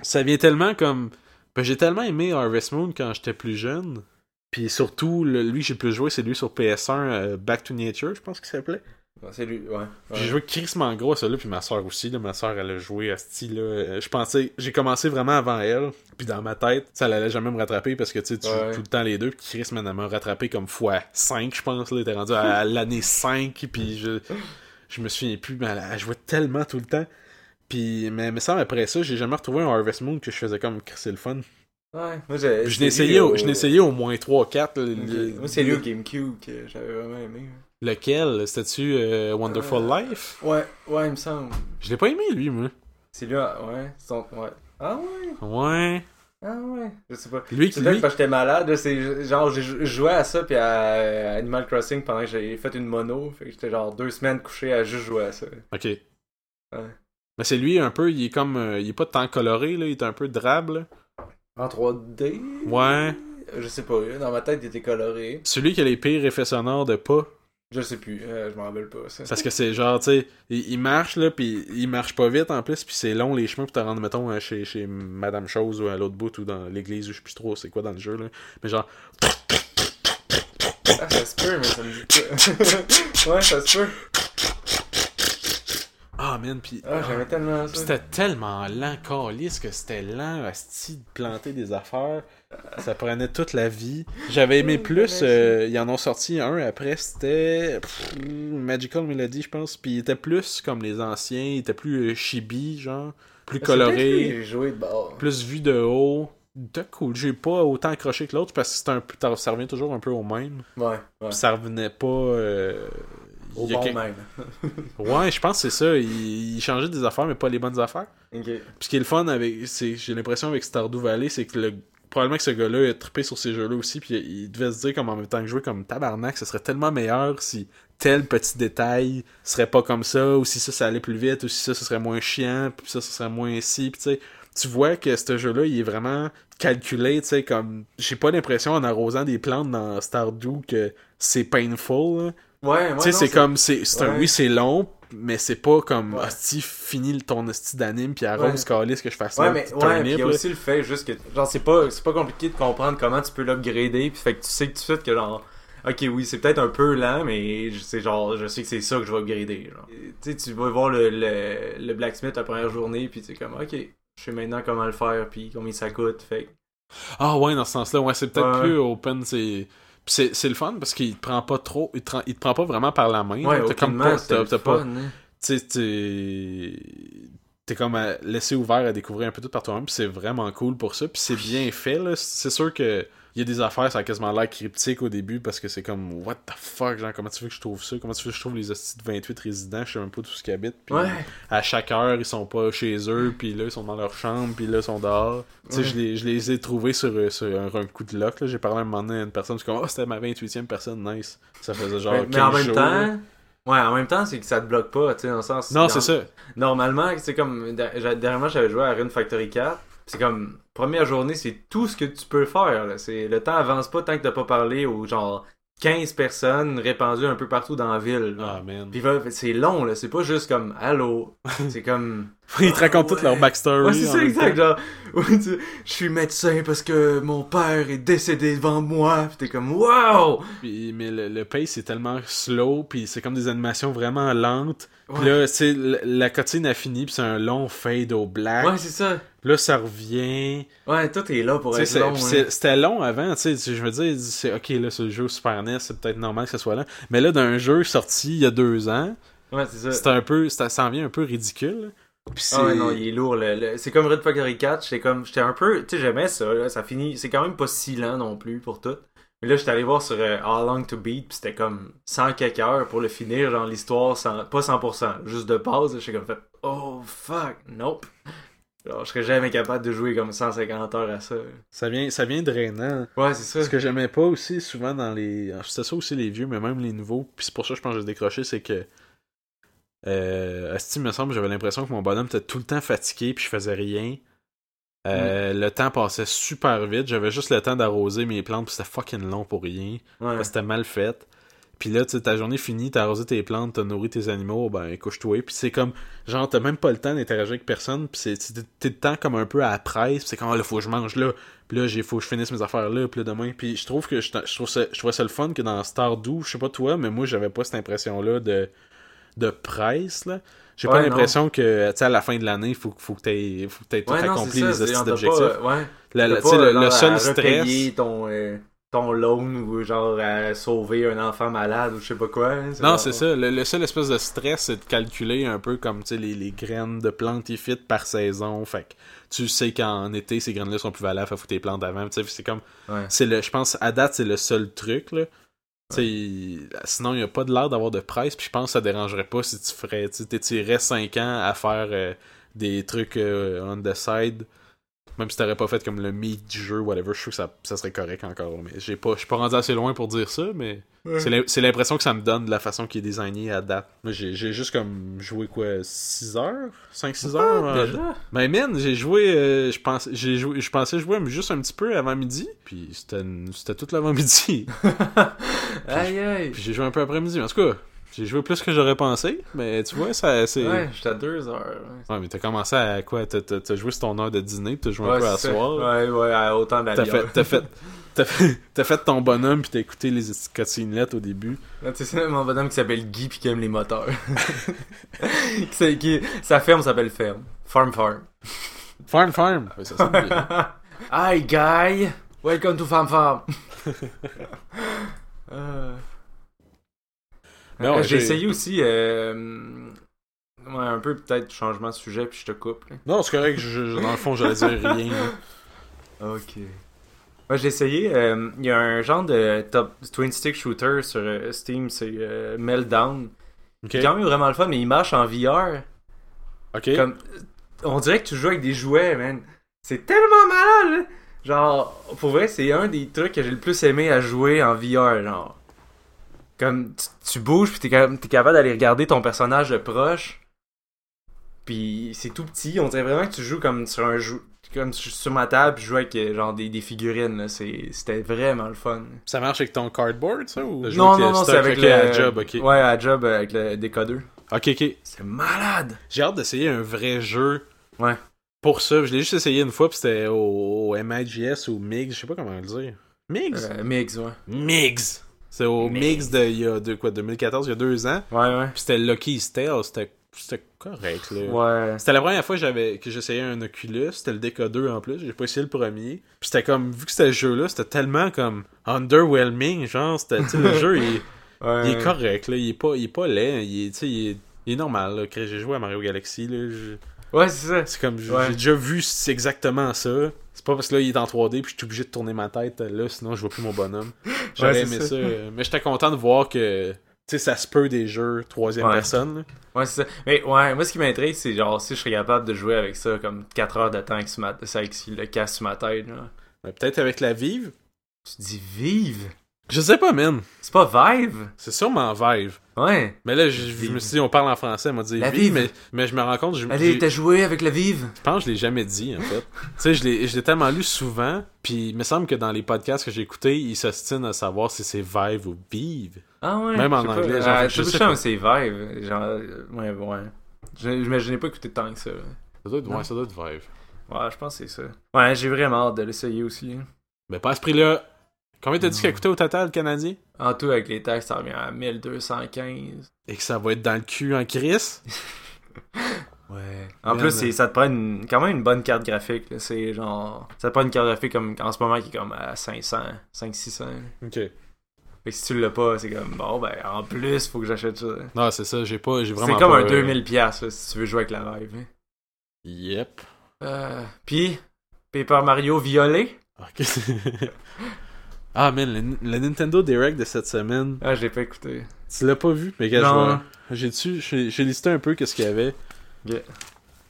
Ça vient tellement comme, ben, j'ai tellement aimé Harvest Moon quand j'étais plus jeune. Puis surtout, le- lui que j'ai plus joué, c'est lui sur PS1, euh, Back to Nature, je pense qu'il s'appelait. C'est lui, ouais. J'ai joué crissement gros à ça là, puis ma soeur aussi. Là, ma soeur, elle a joué à ce style là. Euh, Je pensais, j'ai commencé vraiment avant elle. Puis dans ma tête, ça allait jamais me rattraper parce que tu sais, Ouais. tout le temps les deux. Puis Chris, elle m'a rattrapé comme fois 5, je pense. Là, t'es rendu à l'année 5. Puis je, je me souviens plus, mais elle, elle jouait tellement tout le temps. Puis, mais, mais ça, après ça, j'ai jamais retrouvé un Harvest Moon que je faisais comme Chris, c'est le fun. Ouais, moi j'ai. Je l'ai essayé, au, moins 3-4. Ok. Moi c'est lui au GameCube que j'avais vraiment aimé. Lequel? C'était-tu euh, Wonderful Euh, Life? Ouais, ouais, il me semble. Je l'ai pas aimé, lui, moi. C'est lui, ah, ouais. Son... ouais. Ah ouais, Ouais. ah ouais. Je sais pas. Lui, C'est peut-être lui, parce que j'étais malade, c'est genre j'ai jou- je jouais à ça puis à Animal Crossing pendant que j'ai fait une mono, fait que j'étais genre deux semaines couché à juste jouer à ça. Ok. Mais c'est lui un peu, il est comme. euh, il est pas tant coloré, là, il est un peu drabe, là. En 3D Ouais. Je sais pas, dans ma tête il était coloré. Celui qui a les pires effets sonores de pas. Je sais plus, euh, je m'en rappelle pas. Ça. Parce que c'est genre, tu sais, il, il marche, là, puis il marche pas vite en plus, puis c'est long les chemins pour te rendre, mettons, euh, chez, chez Madame Chose ou à l'autre bout ou dans l'église ou je sais plus trop c'est quoi dans le jeu, là. Mais genre, Ah, ça se peut, mais ça me dit pas. *laughs* ouais, ça se peut. ah man, puis Ah, j'aimais tellement Puis ça. C'était tellement lent, calice, que c'était lent, asti, de planter des affaires. Ça prenait toute la vie. J'avais aimé plus, euh, ils en ont sorti un après, c'était Magical Melody, je pense. Puis il était plus comme les anciens, il était plus euh, chibi, genre, plus coloré, J'ai joué de bord. plus vu de haut. C'était cool. J'ai pas autant accroché que l'autre parce que c'était un peu, ça revient toujours un peu au même. Ouais, ouais. Puis ça revenait pas. euh, Au bon même. *laughs* Ouais, je pense que c'est ça. Il, il changeait des affaires, mais pas les bonnes affaires. ok. Puis ce qui est le fun avec, c'est, j'ai l'impression avec Stardew Valley, c'est que le, probablement que ce gars-là a trippé sur ces jeux-là aussi, puis il devait se dire comme en même temps que jouer comme tabarnak, ce serait tellement meilleur si tel petit détail serait pas comme ça, ou si ça, ça allait plus vite, ou si ça, ce serait moins chiant, puis ça, ce serait moins si, puis tu sais, tu vois que ce jeu-là, il est vraiment calculé, tu sais, comme, j'ai pas l'impression en arrosant des plantes dans Stardew que c'est painful, là. Ouais, ouais. Tu sais, c'est comme, c'est, c'est un, oui, c'est long, mais c'est pas comme, Ouais. hostie, fini ton hostie d'anime, puis arrose Ouais. calice que je fasse Ouais, là, mais ouais, puis il y a là. aussi le fait juste que genre c'est pas c'est pas compliqué de comprendre comment tu peux l'upgrader puis fait que tu sais que tout de suite que genre OK, oui, c'est peut-être un peu lent mais je sais genre je sais que c'est ça que je vais upgrader genre. Tu sais tu vas voir le, le, le blacksmith la première journée puis tu comme OK, je sais maintenant comment le faire puis combien ça coûte fait Ah ouais, dans ce sens-là, ouais, c'est peut-être plus open, c'est... C'est, le fun parce qu'il te prend pas trop, il te, il te prend pas vraiment par la main. Ouais, t'as comme pas, t'as, pas, hein. tu sais, t'es, comme à laisser ouvert à découvrir un peu tout par toi-même, puis c'est vraiment cool pour ça, puis c'est bien fait, là. C'est sûr que il y a des affaires, ça a quasiment l'air cryptique au début, parce que c'est comme, what the fuck, genre, comment tu veux que je trouve ça? Comment tu veux que je trouve les hosties de 28 résidents? Je sais même pas tout ce qu'ils habitent, puis Ouais. à chaque heure, ils sont pas chez eux, puis là, ils sont dans leur chambre, puis là, ils sont dehors. Tu sais, Ouais. je, les, je les ai trouvés sur, euh, sur un, un coup de lock, là. J'ai parlé un moment donné à une personne, je suis comme, oh, c'était ma 28e personne, nice. Ça faisait genre mais, mais en 15 même jours, là. Ouais, en même temps, c'est que ça te bloque pas, tu sais, dans le sens. Non, dans- c'est ça. Normalement, c'est comme. der- Dernièrement, j'avais joué à Rune Factory 4. C'est comme. Première journée, c'est tout ce que tu peux faire. Là. C'est, le temps avance pas tant que t'as pas parlé aux genre 15 personnes répandues un peu partout dans la ville. Ah, man. Puis c'est long, là. C'est pas juste comme Allô. *laughs* C'est comme. Ils te racontent toute leur backstory. Ouais, c'est ça, exact. Genre, ouais, tu- je suis médecin parce que mon père est décédé devant moi. Puis t'es comme, wow! Puis- mais le, le pace est tellement slow, puis c'est comme des animations vraiment lentes. Puis Ouais. là, la, cotine a fini, puis c'est un long fade au black. Ouais, c'est ça. Là, ça revient. Ouais, tout est là pour Tu sais, être c'est- long. hein. c'est- C'était long avant, tu sais, je veux dire, c'est ok, là, ce jeu Super NES, c'est peut-être normal que ce soit là. Mais là, d'un jeu sorti il y a deux ans, Ouais, c'est ça. c'est un peu, ça s'en vient un peu ridicule. Ah ouais, non, il est lourd. le- le- C'est comme Red Factory 4. J'étais comme, j'étais un peu, tu sais, j'aimais ça. Là, ça finit, c'est quand même pas si lent non plus pour tout. Mais là, j'étais allé voir sur euh, How Long to Beat, puis c'était comme 100 quelques heures pour le finir, genre l'histoire, sans- pas 100%, juste de base. J'étais comme fait, oh fuck, nope. Genre, je serais jamais capable de jouer comme 150 heures à ça. Ça vient, ça vient drainant. Ouais, c'est ça. Ce que j'aimais pas aussi souvent dans les. C'était ça aussi les vieux, mais même les nouveaux. Puis c'est pour ça que je pense que j'ai décroché, c'est que. Euh, Asti, il me semble, j'avais l'impression que mon bonhomme était tout le temps fatigué, puis je faisais rien. Euh, Le temps passait super vite. J'avais juste le temps d'arroser mes plantes, puis c'était fucking long pour rien. Ouais. C'était mal fait. Puis là, tu sais, ta journée finie, t'as arrosé tes plantes, t'as nourri tes animaux, ben couche-toi. Puis c'est comme, genre, t'as même pas le temps d'interagir avec personne. Puis c'est, t'es- le temps comme un peu à la presse. Puis c'est comme, ah, là, faut que je mange là. Puis là, il faut que je finisse mes affaires là. Puis là, demain. Puis je trouve que je, je trouve ça, je trouvais ça le fun que dans Stardew, je sais pas toi, mais moi, j'avais pas cette impression-là de, de presse, là. J'ai Ouais, pas l'impression que, tu sais, à la fin de l'année, il faut, faut que faut que t'aies tout Ouais, accompli les pas- Ouais. La- la- tu pas, le, seul stress. ton, euh, ton loan ou genre à sauver un enfant malade ou je sais pas quoi. hein, Non, c'est ça. Le, le seul espèce de stress, c'est de calculer un peu comme tu sais, les, les graines de plantes ils fit par saison. Fait que tu sais qu'en été, ces graines-là sont plus valables à foutre tes plantes avant. Tu sais, c'est comme. C'est le. Je pense, à date, c'est le seul truc, là. Sinon, il n'y a pas de l'air d'avoir de presse, puis je pense que ça dérangerait pas si tu ferais, tu t'étirais 5 ans à faire euh, des trucs euh, on the side, Même si t'aurais pas fait comme le meat du jeu, whatever, je trouve que ça, ça serait correct encore. Mais j'ai pas, je suis pas rendu assez loin pour dire ça, mais c'est l'im- c'est l'impression que ça me donne de la façon qu'il est désigné à date. Moi, j'ai juste comme joué quoi, 6 heures? 5-6 heures Ah, déjà? Ben man, j'ai joué, euh, je pense, joué, je pensais jouer mais juste un petit peu avant midi, puis c'était, c'était tout l'avant-midi, *laughs* aïe aïe. puis j'ai joué un peu après-midi. En tout cas, j'ai joué plus que j'aurais pensé, mais tu vois, ça, c'est. Ouais, j'étais à deux heures. ouais. Ouais, mais t'as commencé à quoi? T'as, joué sur ton heure de dîner, puis t'as joué un peu à c'est ça. soir. Ouais, ouais, à autant de T'as fait, t'as fait, t'as fait, ton bonhomme, puis t'as écouté les cutscenes au début. Sais, mon bonhomme qui s'appelle Guy pis qui aime les moteurs. *laughs* Qui sait- qui- sa ferme s'appelle Ferme. Farm Farm. Farm Farm? Ouais, ça sonne bien. *laughs* Hi, Guy. Welcome to Farm Farm. Euh. *laughs* Euh, j'ai- essayé aussi, euh, ouais, un peu peut-être changement de sujet puis je te coupe. là. Non, c'est correct. je- dans le fond, j'allais dire rien. là. *laughs* Ok. Moi, j'ai essayé. euh, Il y a un genre de top twin stick shooter sur euh, Steam, c'est euh, Meltdown. Ok. C'est quand même vraiment le fun, mais il marche en VR. Ok. Comme, on dirait que tu joues avec des jouets, man. C'est tellement malade. Genre, pour vrai, c'est un des trucs que j'ai le plus aimé à jouer en VR, genre. Comme, tu, tu bouges, puis t'es, capable- t'es capable d'aller regarder ton personnage de proche. Puis c'est tout petit, on dirait vraiment que tu joues comme sur un jeu... Comme sur sur ma table, puis je joue avec euh, genre des, des figurines, c'était vraiment le fun. Ça marche avec ton cardboard, ça ou? Non, non, non, c'est avec le... à job, ok. Ouais, à job, euh, avec le décodeur. Ok, ok. C'est malade! J'ai hâte d'essayer un vrai jeu. Ouais. Pour ça, je l'ai juste essayé une fois, puis c'était au, au MIGS ou MIGS, je sais pas comment le dire. MIGS? Euh, mix, ouais. MIGS! C'est au MIGS de, il y a de quoi, 2014, il y a deux ans. Ouais, ouais. Puis c'était Lucky's Tale, c'était c'était correct, là. Ouais. C'était la première fois que j'avais que j'essayais un Oculus, c'était le DK2 en plus, j'ai pas essayé le premier. Puis c'était comme vu que c'était le jeu là, c'était tellement comme underwhelming, genre c'était le *laughs* jeu il, est- Ouais, il est ouais. correct là, il est pas il est pas laid, il est tu sais il est, il est normal là, que j'ai joué à Mario Galaxy là, je- Ouais, c'est ça. c'est comme j'ai Ouais. déjà vu c'est exactement ça. C'est pas parce que là il est en 3D puis je suis obligé de tourner ma tête là, sinon je vois plus mon bonhomme. *laughs* J'aurais Ouais, aimé ça, ça. mais j'étais content de voir que tu sais ça se peut des jeux troisième Ouais. personne. là. Ouais, c'est ça. Mais ouais, moi ce qui m'intrigue, c'est genre si je serais capable de jouer avec ça comme 4 heures de temps avec, ma... ça, avec le casque sur ma tête. Là. Mais Peut-être avec la Vive. Tu dis vive? Je sais pas, man. C'est pas Vive? C'est sûrement Vive. Ouais. Mais là, je, je me suis dit, on parle en français, elle m'a dit La Vive, Vive. mais, mais je me rends compte, je, Allez, t'as joué avec la vive? je pense que je l'ai jamais dit, en fait. *laughs* tu sais, je l'ai je l'ai tellement lu souvent, puis il me semble que dans les podcasts que j'ai écoutés, ils s'ostinent à savoir si c'est Vive ou Vive. Ah ouais. Même en pas. anglais, genre, je sais pas. c'est Vive. Genre, euh, ouais, ouais. N'ai pas écouté tant que ça. Ça doit être, ouais, ça doit être Vive. Ouais, je pense que c'est ça. Ouais, j'ai vraiment hâte de l'essayer aussi. Mais pas à ce prix-là. Combien t'as dit Non. qu'elle coûtait au total, le Canadien? En tout, avec les taxes, ça revient à 1215. Et que ça va être dans le cul en crise? *laughs* Ouais. En Bien, plus, c'est- ça te prend une- quand même une bonne carte graphique. C'est genre. Ça te prend une carte graphique comme en ce moment qui est comme à 500, 500-600. Ok. Fait que si tu l'as pas, c'est comme bon, ben en plus, faut que j'achète ça. Non, c'est ça, j'ai pas, j'ai C'est vraiment comme pas, un euh, 2000$ piastres, là, si tu veux jouer avec la live. hein. Yep. Euh, Puis, Paper Mario violet. Ok. *laughs* ah, man, le, le Nintendo Direct de cette semaine, Ah, je l'ai pas écouté. tu l'as pas vu? Mais gars, Non. je vois- j'ai j'ai listé un peu qu'est-ce qu'il y avait.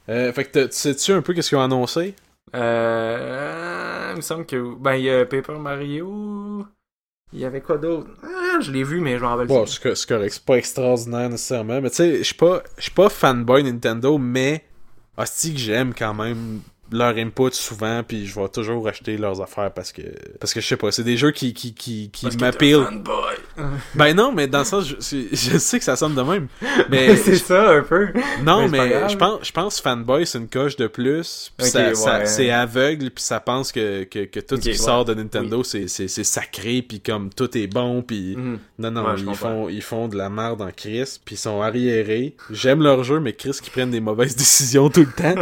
Euh, fait que tu sais-tu un peu qu'est-ce qu'ils ont annoncé? Euh, il me semble que. Ben, il y a Paper Mario. Il y avait quoi d'autre? Ah, je l'ai vu, mais je m'en rappelle Bon, c'est co- c'est correct, c'est pas extraordinaire nécessairement, mais tu sais, je suis pas, je suis pas fanboy Nintendo, mais hostie que j'aime quand même leur input souvent, puis je vais toujours acheter leurs affaires parce que, parce que je sais pas, c'est des jeux qui, qui, qui, qui m'appellent. *laughs* Ben non, mais dans le sens, je, je sais que ça sonne de même, mais *laughs* c'est ça, un peu. Non, Mais je pense, je pense fanboy, c'est une coche de plus. Puis ça, c'est aveugle, puis ça pense que, que, que tout ce qui ouais. sort de Nintendo, c'est, c'est, c'est sacré, puis comme tout est bon, puis... Mhm. Non, non, Ouais, ils, font, ils font de la merde en Chris, puis ils sont arriérés. J'aime leur jeu, mais Chris qui prennent des mauvaises *laughs* décisions tout le temps.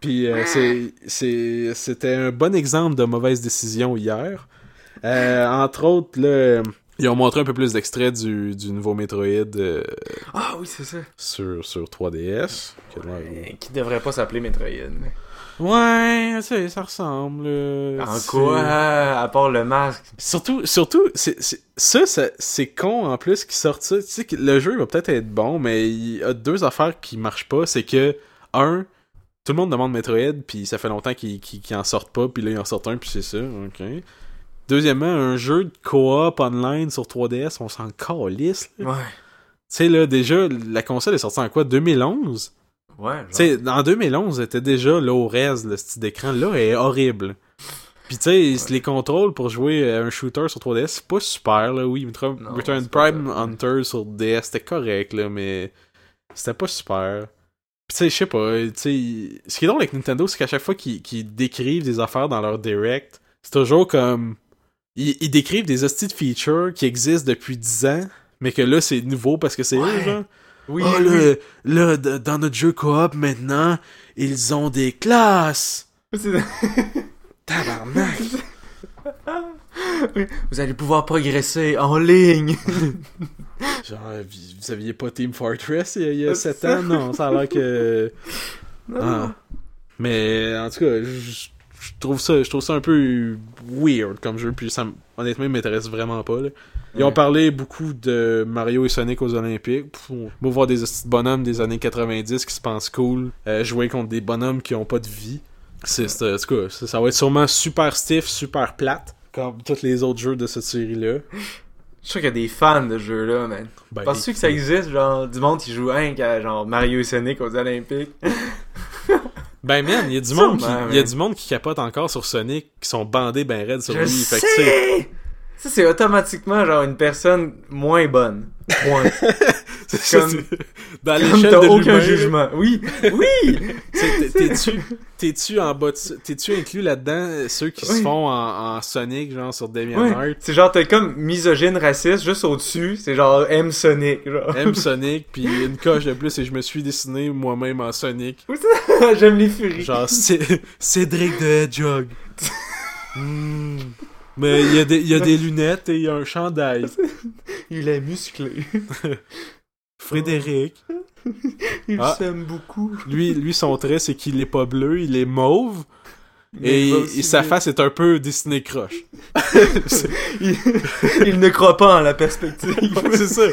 puis euh, c'est, c'était un bon exemple de mauvaise décision hier. Euh, entre autres, là, ils ont montré un peu plus d'extraits du, du nouveau Metroid euh, Ah oui, c'est ça. sur, sur 3DS. Que là, Euh, Qui devrait pas s'appeler Metroid. Ouais, tu sais, ça ressemble. euh, En quoi À part le masque? Surtout, surtout c'est, ça, ça- c'est con en plus qu'ils sortent ça. Tu sais que le jeu va peut-être être bon, mais il y a deux affaires qui marchent pas. C'est que, un, tout le monde demande Metroid, puis ça fait longtemps qu'ils qu'ils en sortent pas, puis là, ils en sortent un, puis c'est ça, ok. Deuxièmement, un jeu de co-op online sur 3DS, on s'en calisse, là. Ouais. Tu sais, là, déjà, la console est sortie en quoi, 2011? Ouais, genre. Tu sais, en 2011, elle était déjà low res, le style d'écran là est horrible. Puis tu sais, les contrôles pour jouer à un shooter sur 3DS, c'est pas super là, oui, Non, Return Prime. Hunter sur DS, c'était correct là, mais c'était pas super. Tu sais, je sais pas, tu sais, ce qui est drôle avec Nintendo, c'est qu'à chaque fois qu'ils décrivent des affaires dans leur direct, c'est toujours comme ils, ils décrivent des hosties de features qui existent depuis 10 ans, mais que là c'est nouveau parce que c'est Ouais. eux genre. oui, oh, oui, là, là, d- dans notre jeu coop maintenant, ils ont des classes. *laughs* Tabarnak. *laughs* Vous allez pouvoir progresser en ligne. *laughs* Genre, vous, vous aviez pas Team Fortress il y a, il y a C'est 7 ça. ans? Non, ça a l'air que... *laughs* Non. Ah. Mais en tout cas, je, je trouve ça, je trouve ça un peu weird comme jeu, puis ça, honnêtement, il m'intéresse vraiment pas. Là. Ils ont Ouais. parlé beaucoup de Mario et Sonic aux Olympiques. Va voir des bonhommes des années 90 qui se pensent cool, euh, jouer contre des bonhommes qui ont pas de vie. C'est, c'est- en tout cas, ça, ça va être sûrement super stiff, super plate, comme tous les autres jeux de cette série-là. Je suis sûr qu'il y a des fans de ce jeu-là, man. Ben, Penses-tu que ça existe, genre, du monde qui joue un qu'à genre Mario et Sonic aux Olympiques? *laughs* Ben man, il y a du monde qui, Sûrement, il y a man. du monde qui capote encore sur Sonic, qui sont bandés ben raides sur lui. Fait que, tu sais, sais! Ça, c'est automatiquement, genre, une personne moins bonne. Point. *laughs* c'est comme- dans l'échelle t'as de aucun jugement. Oui! Oui! T'es-tu, t'es-tu en bas t'es-tu inclus là-dedans euh, ceux qui se Oui. font en, en Sonic, genre sur DeviantArt? Ouais. C'est genre, t'es comme misogyne, raciste, juste au-dessus, c'est genre M Sonic, genre. Aime *laughs* Sonic, puis une coche de plus et je me suis dessiné moi-même en Sonic. Oui, *laughs* J'aime les furies. Genre Cédric de Hedgehog. Hmm. Mais il y, a des- il y a des *laughs* lunettes et il y a un chandail. *laughs* Il est musclé. *laughs* Frédéric. Il Ah. s'aime beaucoup. Lui, lui, son trait, c'est qu'il est pas bleu, il est mauve. Et, sa face est un peu dessinée croche. *laughs* il... il ne croit pas en la perspective. *laughs* c'est ça.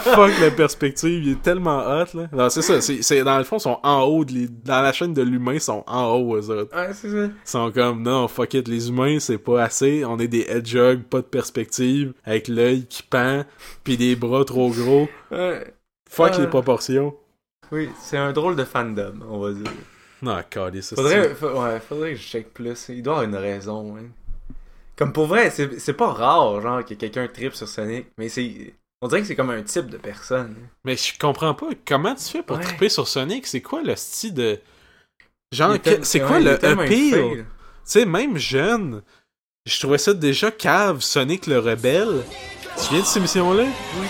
Fuck la perspective, il est tellement hot, là. Non, c'est ça. C'est, dans le fond, ils sont en haut. de les- dans la chaîne de l'humain, ils sont en haut, eux autres. Ouais, c'est ça. Ils sont comme, non, fuck it, les humains, c'est pas assez. On est des hedgehogs, pas de perspective, avec l'œil qui pend, puis des bras trop gros. Ouais. Fuck Ah. les proportions. Oui, c'est un drôle de fandom, on va dire. Non, calé, ça Faudrait, fa- ouais, faudrait que je check plus. Il doit avoir une raison, hein. Comme pour vrai, c'est c'est pas rare, genre, que quelqu'un tripe sur Sonic, mais c'est... On dirait que c'est comme un type de personne. Mais je comprends pas, comment tu fais pour Ouais. triper sur Sonic? C'est quoi le style de... Genre, c'est quoi le fail. Tu sais, même jeune, je trouvais ça déjà cave, Sonic le rebelle. Tu viens de cette émission-là? Oui.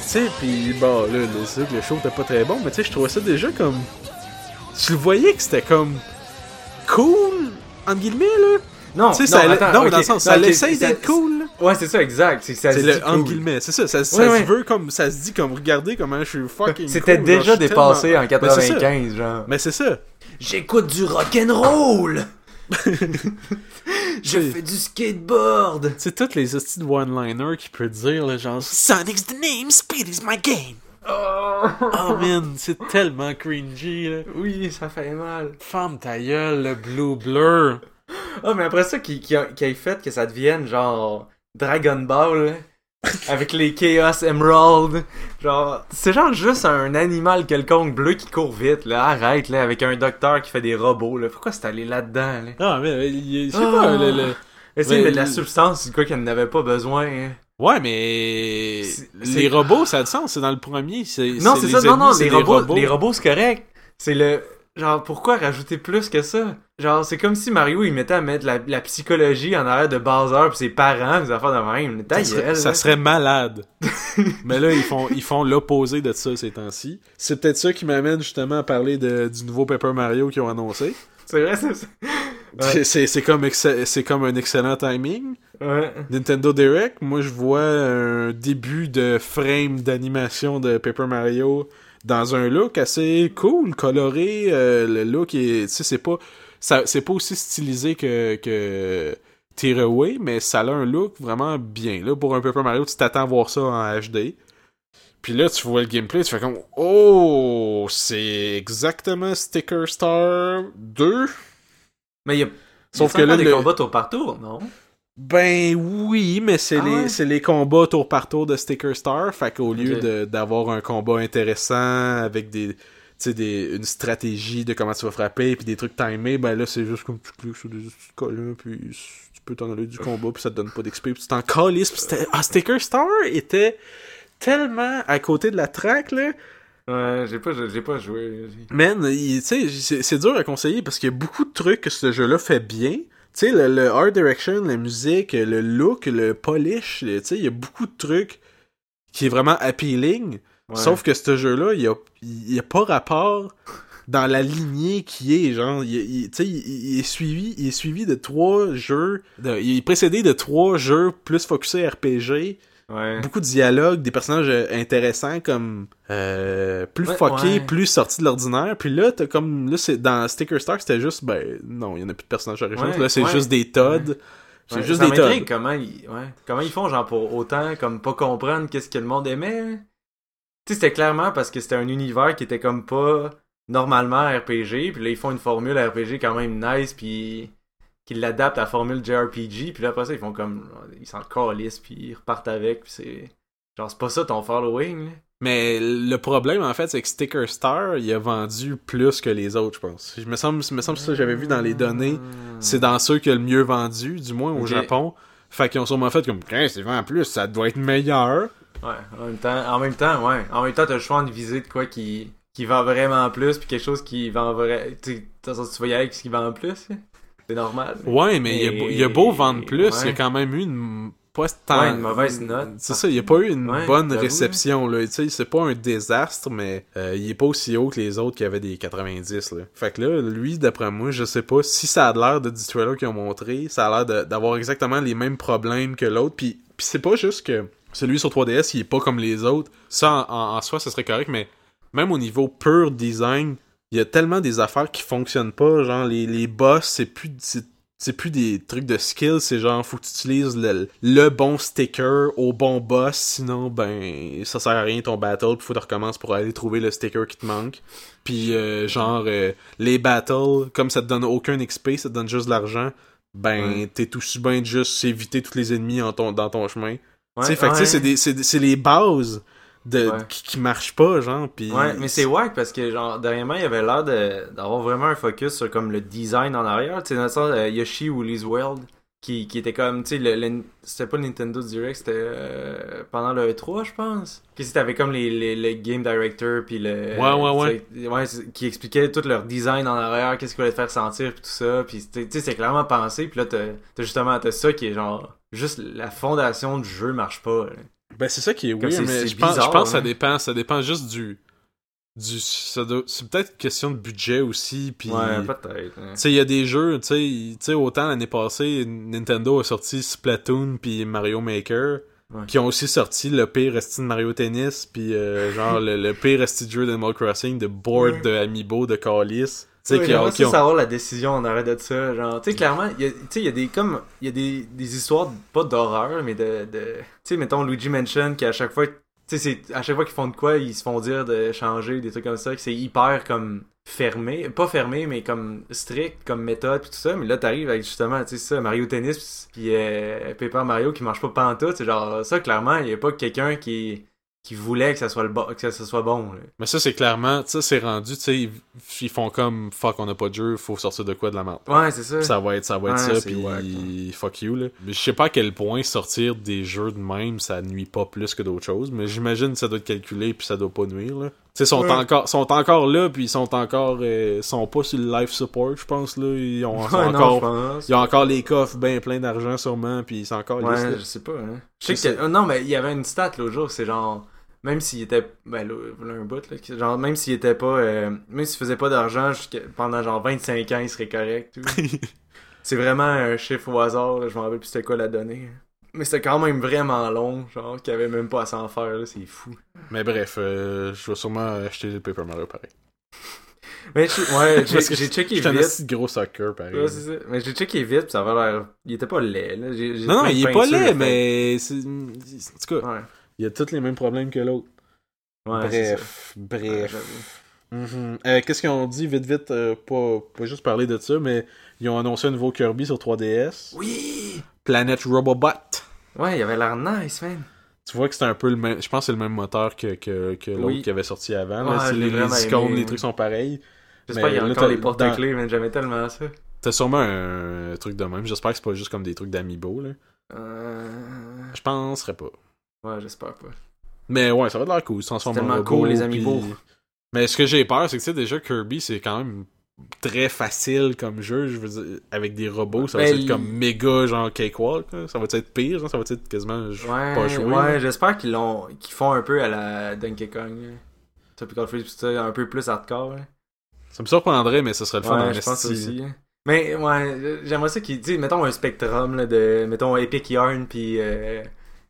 Tu sais, pis bon, là, là, que le show était pas très bon, mais tu sais, je trouvais ça déjà comme... Tu le voyais que c'était comme... Cool, entre guillemets, là? Non, tu sais, ça, non, allait- attends, non, dans le sens, ça non, ok, l'essaye ça- d'être cool, là. Ouais, c'est ça, exact. C'est ça le entre guillemets, c'est ça, ça, ça Ouais, se veut comme, ça se dit comme, regardez comment je suis fucking *laughs* C'était cool, genre, déjà suis dépassé tellement- en Mais c'est ça. 95, genre. Mais c'est ça. J'écoute du rock'n'roll! *laughs* Je fais du skateboard! C'est toutes les hosties de one-liner qu'il peut dire, là, genre Sonic's the name, speed is my game. Oh, Oh man, c'est tellement cringy, là. Oui, ça fait mal. Ferme ta gueule, le blue blur. Ah, mais après ça, qui, qui, a, qui a fait que ça devienne genre Dragon Ball, là, avec les Chaos Emerald. Genre, c'est genre juste un animal quelconque bleu qui court vite, là. Arrête, là, avec un docteur qui fait des robots, là. Pourquoi c'est allé là-dedans, là? Ah, mais je sais Ah. pas, le, le- Essayer Mais- de la substance, quoi qu'elle n'avait pas besoin. hein. Ouais, mais les robots, ça a du sens, c'est dans le premier. c'est- Non, c'est ça, non, non, les robots, les robots, c'est correct. C'est le. Genre, pourquoi rajouter plus que ça? Genre, c'est comme si Mario, il mettait à mettre la, la psychologie en arrière de Bowser pis ses parents, des affaires de même. Ça serait, ça serait malade. *laughs* Mais là, ils font, ils font l'opposé de ça ces temps-ci. C'est peut-être ça qui m'amène justement à parler de, du nouveau Paper Mario qu'ils ont annoncé. C'est vrai, c'est ça. Ouais. C'est- comme, c'est comme un excellent timing. Ouais. Nintendo Direct, moi je vois un début de frame d'animation de Paper Mario dans un look assez cool, coloré. euh, le look est, tu sais, c'est pas, c'est pas aussi stylisé que que mais ça a un look vraiment bien. Là, pour un Paper Mario, tu t'attends à voir ça en HD. Puis là, tu vois le gameplay, tu fais comme Oh, c'est exactement Sticker Star 2. Mais il y a. Sauf que là, des le- combats tour par tour, non? Ben oui, mais c'est Ah les, ouais? les combats tour par tour de Sticker Star. Fait qu'au lieu d'avoir un combat intéressant avec des, des, une stratégie de comment tu vas frapper puis des trucs timés, ben là c'est juste comme tu cliques sur des petits collants puis tu peux t'en aller du combat puis ça te donne pas d'XP puis tu t'en calisses. Ah, Sticker Star était tellement à côté de la track là. Ouais, j'ai pas, j'ai pas joué. Man, tu sais, c'est- dur à conseiller parce qu'il y a beaucoup de trucs que ce jeu-là fait bien. Tu sais, le, le art direction, la musique, le look, le polish, tu sais, il y a beaucoup de trucs qui est vraiment appealing. Ouais. Sauf que ce jeu-là, il y a, il y a pas rapport dans la lignée qui est, genre, il, il- tu sais, il, il est suivi, il est suivi de trois jeux, de- il est précédé de trois jeux plus focusés RPG, Ouais. beaucoup de dialogues, des personnages euh, intéressants comme euh, plus Ouais, fuckés, ouais. plus sortis de l'ordinaire. Puis là, t'as comme là, c'est dans Sticker Star, c'était juste ben non, il y en a plus de personnages originaux. Ouais, là, c'est ouais. juste des Todd. C'est Ouais, juste ça des Todd. comment ils, ouais, comment ils font, genre, pour autant, comme, pas comprendre qu'est-ce que le monde aimait. hein. Tu sais, c'était clairement parce que c'était un univers qui était comme pas normalement RPG, puis là, ils font une formule RPG quand même nice, puis qu'ils l'adaptent à la formule JRPG, puis là, après ça, ils font comme, ils s'en calissent, puis ils repartent avec, puis c'est... Genre, c'est pas ça ton following, là. Mais le problème en fait, c'est que Sticker Star, il a vendu plus que les autres, je pense. Je me semble, me semble que ça j'avais vu dans les données. C'est dans ceux qui a le mieux vendu, du moins au. Japon. Fait qu'ils ont sûrement fait comme, c'est en plus, ça doit être meilleur. Ouais, en même temps, en même temps, ouais. En même temps, t'as le choix de viser de quoi qui, qui vend vraiment plus, puis quelque chose qui vend vrai. Tu tu vas y aller avec ce qui vend plus. C'est normal. Ouais, mais il a beau- il y, a beau vendre plus, il y a quand même eu une pas tant- Ouais, une mauvaise note. C'est ça, il y a pas eu une Ouais, bonne réception là, c'est pas un désastre mais euh, il est pas aussi haut que les autres qui avaient des 90 là. Fait que là, lui d'après moi, je sais pas si ça a l'air de du trailer qu'ils ont montré, ça a l'air d'avoir exactement les mêmes problèmes que l'autre puis puis c'est pas juste que celui sur 3DS, il est pas comme les autres. Ça en, en- en soi, ça serait correct mais même au niveau pur design, il y a tellement des affaires qui fonctionnent pas, genre les, les boss, c'est plus c'est plus des trucs de skill, c'est genre faut que tu utilises le, le bon sticker au bon boss, sinon ben ça sert à rien ton battle, puis faut que tu recommences pour aller trouver le sticker qui te manque. Puis euh, genre euh, les battles, comme ça te donne aucun XP, ça te donne juste de l'argent, ben Ouais. t'es tout de juste éviter tous les ennemis en ton, dans ton chemin. Ouais, ouais. c'est des- c'est c'est les bases de Ouais. qui, qui marchent pas genre puis Ouais, mais c'est wack parce que, genre, dernièrement, il avait l'air d'avoir vraiment un focus sur comme le design en arrière. Tu sais, dans le sens, euh, Yoshi Woolly's World, qui, qui était comme, tu sais, le, le- c'était pas le Nintendo Direct, c'était euh, pendant le E3, je pense. Que c'était comme les, les, le Game Director, puis le. Ouais, ouais, ouais. ouais, qui expliquait tout leur design en arrière, qu'est-ce qu'il voulait te faire sentir, puis tout ça. Puis, tu sais, c'est clairement pensé, puis là, t'as justement, t'as ça qui est genre. Juste la fondation du jeu marche pas. là. Ben c'est ça qui est c'est- mais je pense, je bizarre, pense que ça hein. dépend, ça dépend juste du du c'est peut-être une question de budget aussi puis Ouais, tu peut-être. hein. sais il y a des jeux, tu sais, tu sais autant l'année passée Nintendo a sorti Splatoon puis Mario Maker Ouais. qui ont aussi sorti le pire esti de Mario Tennis puis euh, genre le, le pire esti de jeu d'Animal Crossing de board Ouais. de Amiibo de Callis. Tu sais ont, j'aimerais ont- savoir la décision en arrêt de ça genre tu sais clairement il y a tu sais il y a des comme il y a des, des histoires pas d'horreur mais de, de tu sais mettons Luigi Mansion qui à chaque fois tu sais c'est à chaque fois qu'ils font de quoi ils se font dire de changer des trucs comme ça que c'est hyper comme fermé pas fermé mais comme strict comme méthode puis tout ça mais là t'arrives avec justement tu sais ça Mario Tennis puis euh, Paper Mario qui marche pas pantoute c'est genre ça clairement il y a pas quelqu'un qui qui voulait que ça soit le bon que ça soit bon là. Mais ça c'est clairement, tu sais c'est rendu, tu sais ils, ils font comme fuck on a pas de jeu, faut sortir de quoi de la merde. ouais c'est ça ça va être ça va être Ouais, ça puis wack, fuck you là mais je sais pas à quel point sortir des jeux de même ça nuit pas plus que d'autres choses mais j'imagine que ça doit être calculé puis ça doit pas nuire là tu sais sont Ouais. encore sont encore là puis ils sont encore euh, sont pas sur le life support je pense là ils ont *laughs* Ouais, non, encore ils ont encore les coffres bien pleins d'argent sûrement puis ils sont encore Ouais, je sais pas. Hein. Je sais que. euh, Non, mais il y avait une stat l'autre jour, c'est genre. Même s'il était. Ben là, un bout, là. Genre, même s'il était pas. euh, même s'il faisait pas d'argent pendant genre 25 ans, il serait correct. tout. *laughs* c'est vraiment un chiffre au hasard, là, je me rappelle plus c'était quoi la donnée. Mais c'était quand même vraiment long, genre, qu'il avait même pas à s'en faire, là, c'est fou. mais bref euh, je vais sûrement acheter le Paper Mario pareil *laughs* Mais je- ouais, *laughs* j'ai checké un vite. de gros soccer pareil Ouais, c'est ça. Mais j'ai checké vite, pis ça avait l'air. Il était pas laid, là. Non non il est pas laid mais c'est en tout cas Ouais. Il y a tous les mêmes problèmes que l'autre Ouais, bref, Ouais, bref. Mhm. Euh, Qu'est-ce qu'ils ont dit? Vite vite, euh, pas, pas juste parler de ça, mais ils ont annoncé un nouveau Kirby sur 3DS. Oui! Planet Robobot. Ouais, il avait l'air nice, man. Tu vois que c'est un peu le même. Je pense que c'est le même moteur que, que, que l'autre Oui. qui avait sorti avant. Ouais, les, les icônes, aimé. les trucs sont pareils. J'espère Mais qu'il y a là, encore les dans- porte-clés, man. J'aimais tellement ça. T'as sûrement un, truc de même. J'espère que c'est pas juste comme des trucs d'amiibo. là. Euh... Je penserais pas. Ouais, j'espère pas. Mais ouais, ça va de l'air cool. Ils tellement robot, cool, les amiibo. Mais ce que j'ai peur, c'est que tu sais, déjà Kirby, c'est quand même très facile comme jeu. Je veux dire, avec des robots, ça va Ben, être comme méga genre cakewalk. là. Ça va être pire, genre, ça va être quasiment Ouais, pas joué. ouais, j'espère qu'ils l'ont, qu'ils font un peu à la Donkey Kong. là. Tropical Freeze, pis un peu plus hardcore. là. Ça me surprendrait, mais ce serait le fun Ouais, je pense aussi. hein. Mais ouais, j'aimerais ça qu'ils disent, mettons un spectrum là, de, mettons Epic Yarn puis euh,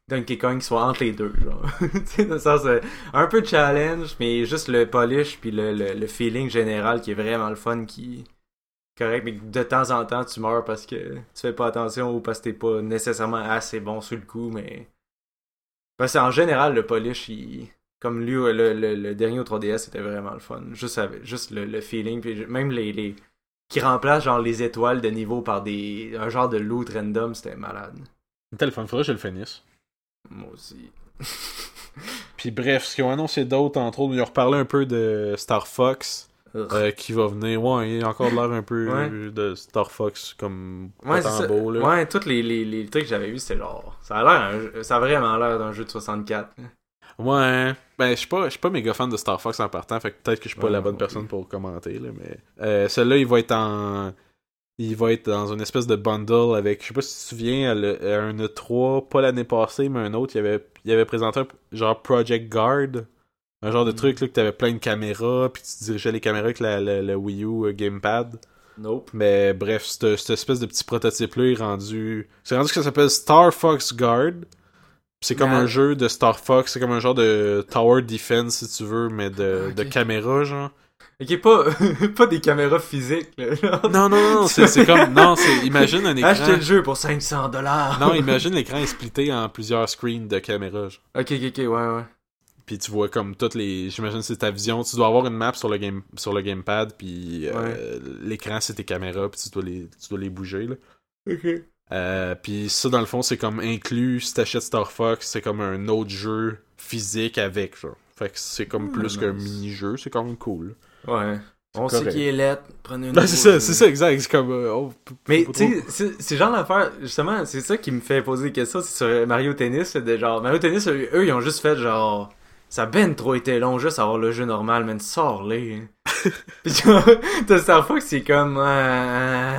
Donkey Kong qui soit entre les deux, genre. *laughs* dans le euh, un peu challenge, mais juste le polish puis le, le, feeling général qui est vraiment le fun, qui correct, mais de temps en temps tu meurs parce que tu fais pas attention ou parce que t'es pas nécessairement assez bon sur le coup, mais parce qu'en général le polish, il... comme lui, le, le, dernier au 3DS, c'était vraiment le fun. Juste, juste le, feeling, puis même les, les qui remplacent genre les étoiles de niveau par des un genre de loot random, c'était malade. C'était le fun, faudrait que je le finisse. Moi aussi. *laughs* Puis bref, ce qu'ils ont annoncé d'autres, entre autres, ils ont reparlé un peu de Star Fox. euh, qui va venir, ouais, il y a encore de l'air un peu Ouais. de Star Fox comme ouais, c'est beau, là. Ouais, tous les, les, les trucs que j'avais vus, c'était genre. Ça a l'air ça a vraiment l'air d'un jeu de 64. là. Ouais, ben je suis pas, pas méga fan de Star Fox en partant, fait que peut-être que je suis pas Ouais, la bonne personne pour commenter là, mais euh, celui-là il va être en, il va être dans une espèce de bundle avec, je sais pas si tu te souviens, à le- à un E3, pas l'année passée, mais un autre, il avait, il avait présenté un genre Project Guard, un genre de Mm. truc là que t'avais plein de caméras, puis tu dirigeais les caméras avec la, la, la Wii U euh, Gamepad. Nope. Mais bref, cette, espèce de petit prototype-là est rendu. C'est rendu que ça s'appelle Star Fox Guard. C'est comme un jeu de Star Fox, c'est comme un genre de Tower Defense, si tu veux, mais de, Ah, ok. de caméra, genre. Ok, pas, *laughs* pas des caméras physiques, là. Non, non, non, c'est c'est comme. Non, c'est. Imagine un écran. Achetez le jeu pour 500 dollars. Non, *laughs* imagine l'écran est splitté en plusieurs screens de caméra. genre. Ok, ok, ok, ouais, ouais. Puis tu vois comme toutes les. J'imagine que c'est ta vision. Tu dois avoir une map sur le game sur le gamepad, puis euh, l'écran c'est tes caméras, puis tu dois les tu dois les bouger là. Ok. Euh, puis ça, dans le fond, c'est comme inclus, si t'achètes Star Fox, c'est comme un autre jeu physique avec, genre. Fait que c'est comme Ah, plus qu'un mini-jeu, c'est quand même cool. Ouais. On correct. sait qu'il est lettre, prenez une Non, c'est ça, c'est ça, exact. C'est comme. euh, p- Mais tu sais, c'est- genre l'affaire, justement, c'est ça qui me fait poser des questions, c'est sur Mario Tennis, c'est de genre, Mario Tennis, eux, ils ont juste fait genre, ça a ben trop été long juste avoir le jeu normal, man, sors-les. *laughs* Genre, *laughs* t'as Star Fox, c'est comme, euh,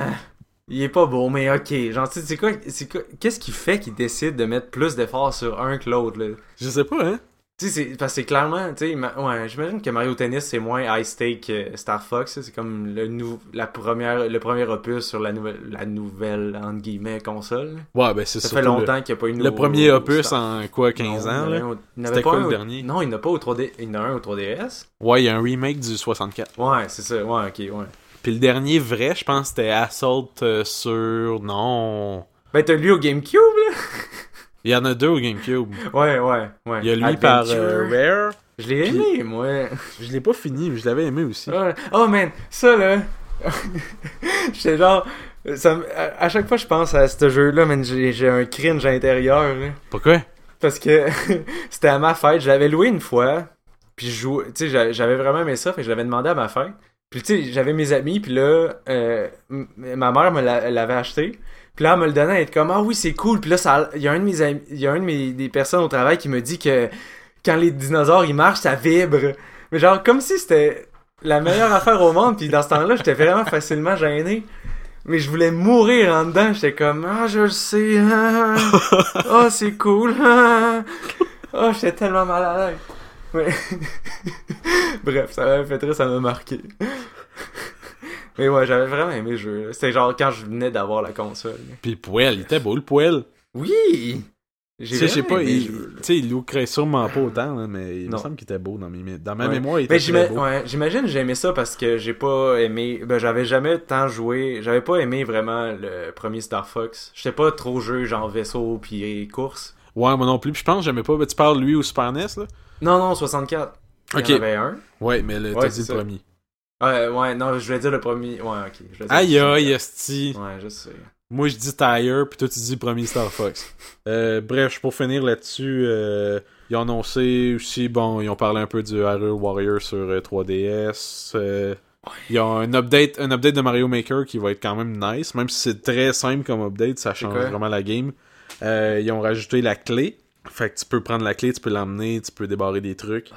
il est pas beau, mais ok, genre, tu sais, c'est quoi, c'est quoi, qu'est-ce qui fait qu'ils décident de mettre plus d'efforts sur un que l'autre, là? Je sais pas, hein. Tu sais, c'est- parce que c'est clairement, tu sais, ouais, j'imagine que Mario Tennis c'est moins high stake que Star Fox, c'est comme le nou la première, le premier opus sur la nouvelle, la nouvelle entre guillemets console. Ouais, ben c'est Ça fait longtemps qu'il n'y a pas eu Le, premier opus Star- en quoi, 15 Non, ans, là? C'était quoi le dernier? Non, il n'y en a pas au 3D, il y en a un au 3DS. Ouais, il y a un remake du 64. Ouais, c'est ça, ouais, ok, ouais. Puis le dernier vrai, je pense, c'était Assault euh, sur. Non. Ben t'as lui au GameCube, là? *laughs* Il y en a deux au GameCube. Ouais, ouais, ouais. Il y a lui par euh. Rare. Je l'ai aimé, moi. Je l'ai pas fini, mais je l'avais aimé aussi. Ouais. Oh man, ça là. *laughs* J'étais genre. Ça, à, à chaque fois je pense à ce jeu-là, man, j'ai un cringe intérieur. là. Pourquoi? Parce que *laughs* c'était à ma fête, je l'avais loué une fois. Puis je jouais, tu sais, j'a- j'avais vraiment aimé ça, fait que je l'avais demandé à ma fête. Puis tu sais, j'avais mes amis, puis là, euh, ma mère me l'a- l'avait acheté. Puis là, elle me le donnait, elle était comme, ah oui, c'est cool. Puis là, il y a un de mes amis, il y a un de mes, des personnes au travail qui me dit que quand les dinosaures, ils marchent, ça vibre. Mais genre, comme si c'était la meilleure affaire au monde. Puis dans ce temps-là, j'étais vraiment facilement gêné. Mais je voulais mourir en dedans. J'étais comme, ah, je le sais. Ah, Ah, c'est cool. Ah, Ah, j'étais tellement mal à. *laughs* Bref, ça m'a fait très, ça m'a marqué. Mais ouais, j'avais vraiment aimé le jeu. C'était genre quand je venais d'avoir la console. Puis le poêle, il était beau le poêle. Oui! Tu sais, je sais pas, il, il lookerait sûrement pas autant, là, mais il me semble qu'il était beau dans, mes, dans ma Ouais. mémoire. Il Mais était j'ima- très beau. ouais, j'imagine que j'ai aimé ça parce que j'ai pas aimé. Ben, j'avais jamais tant joué. J'avais pas aimé vraiment le premier Star Fox. J'étais pas trop jeu genre vaisseau puis course. Ouais, moi non plus. Puis je pense que j'aimais pas. Ben, tu parles lui au Super NES, là? Non, non, 64. Il Ok. y en avait un. Ouais, mais le, Ouais, t'as dit ça. le premier. Ouais, ouais, non, je voulais dire le premier. Ouais, ok. je dire Aïe aïe, esti. Ouais, je sais. Moi, je dis Tire, puis toi, tu dis premier Star Fox. *laughs* Euh, bref, pour finir là-dessus, euh, ils ont annoncé aussi, bon, ils ont parlé un peu du Hyrule Warrior sur euh, 3DS. euh, Il y a un update, un update de Mario Maker qui va être quand même nice, même si c'est très simple comme update, ça change quoi? vraiment la game. Ils ont rajouté la clé. Fait que tu peux prendre la clé, tu peux l'emmener, tu peux débarrer des trucs.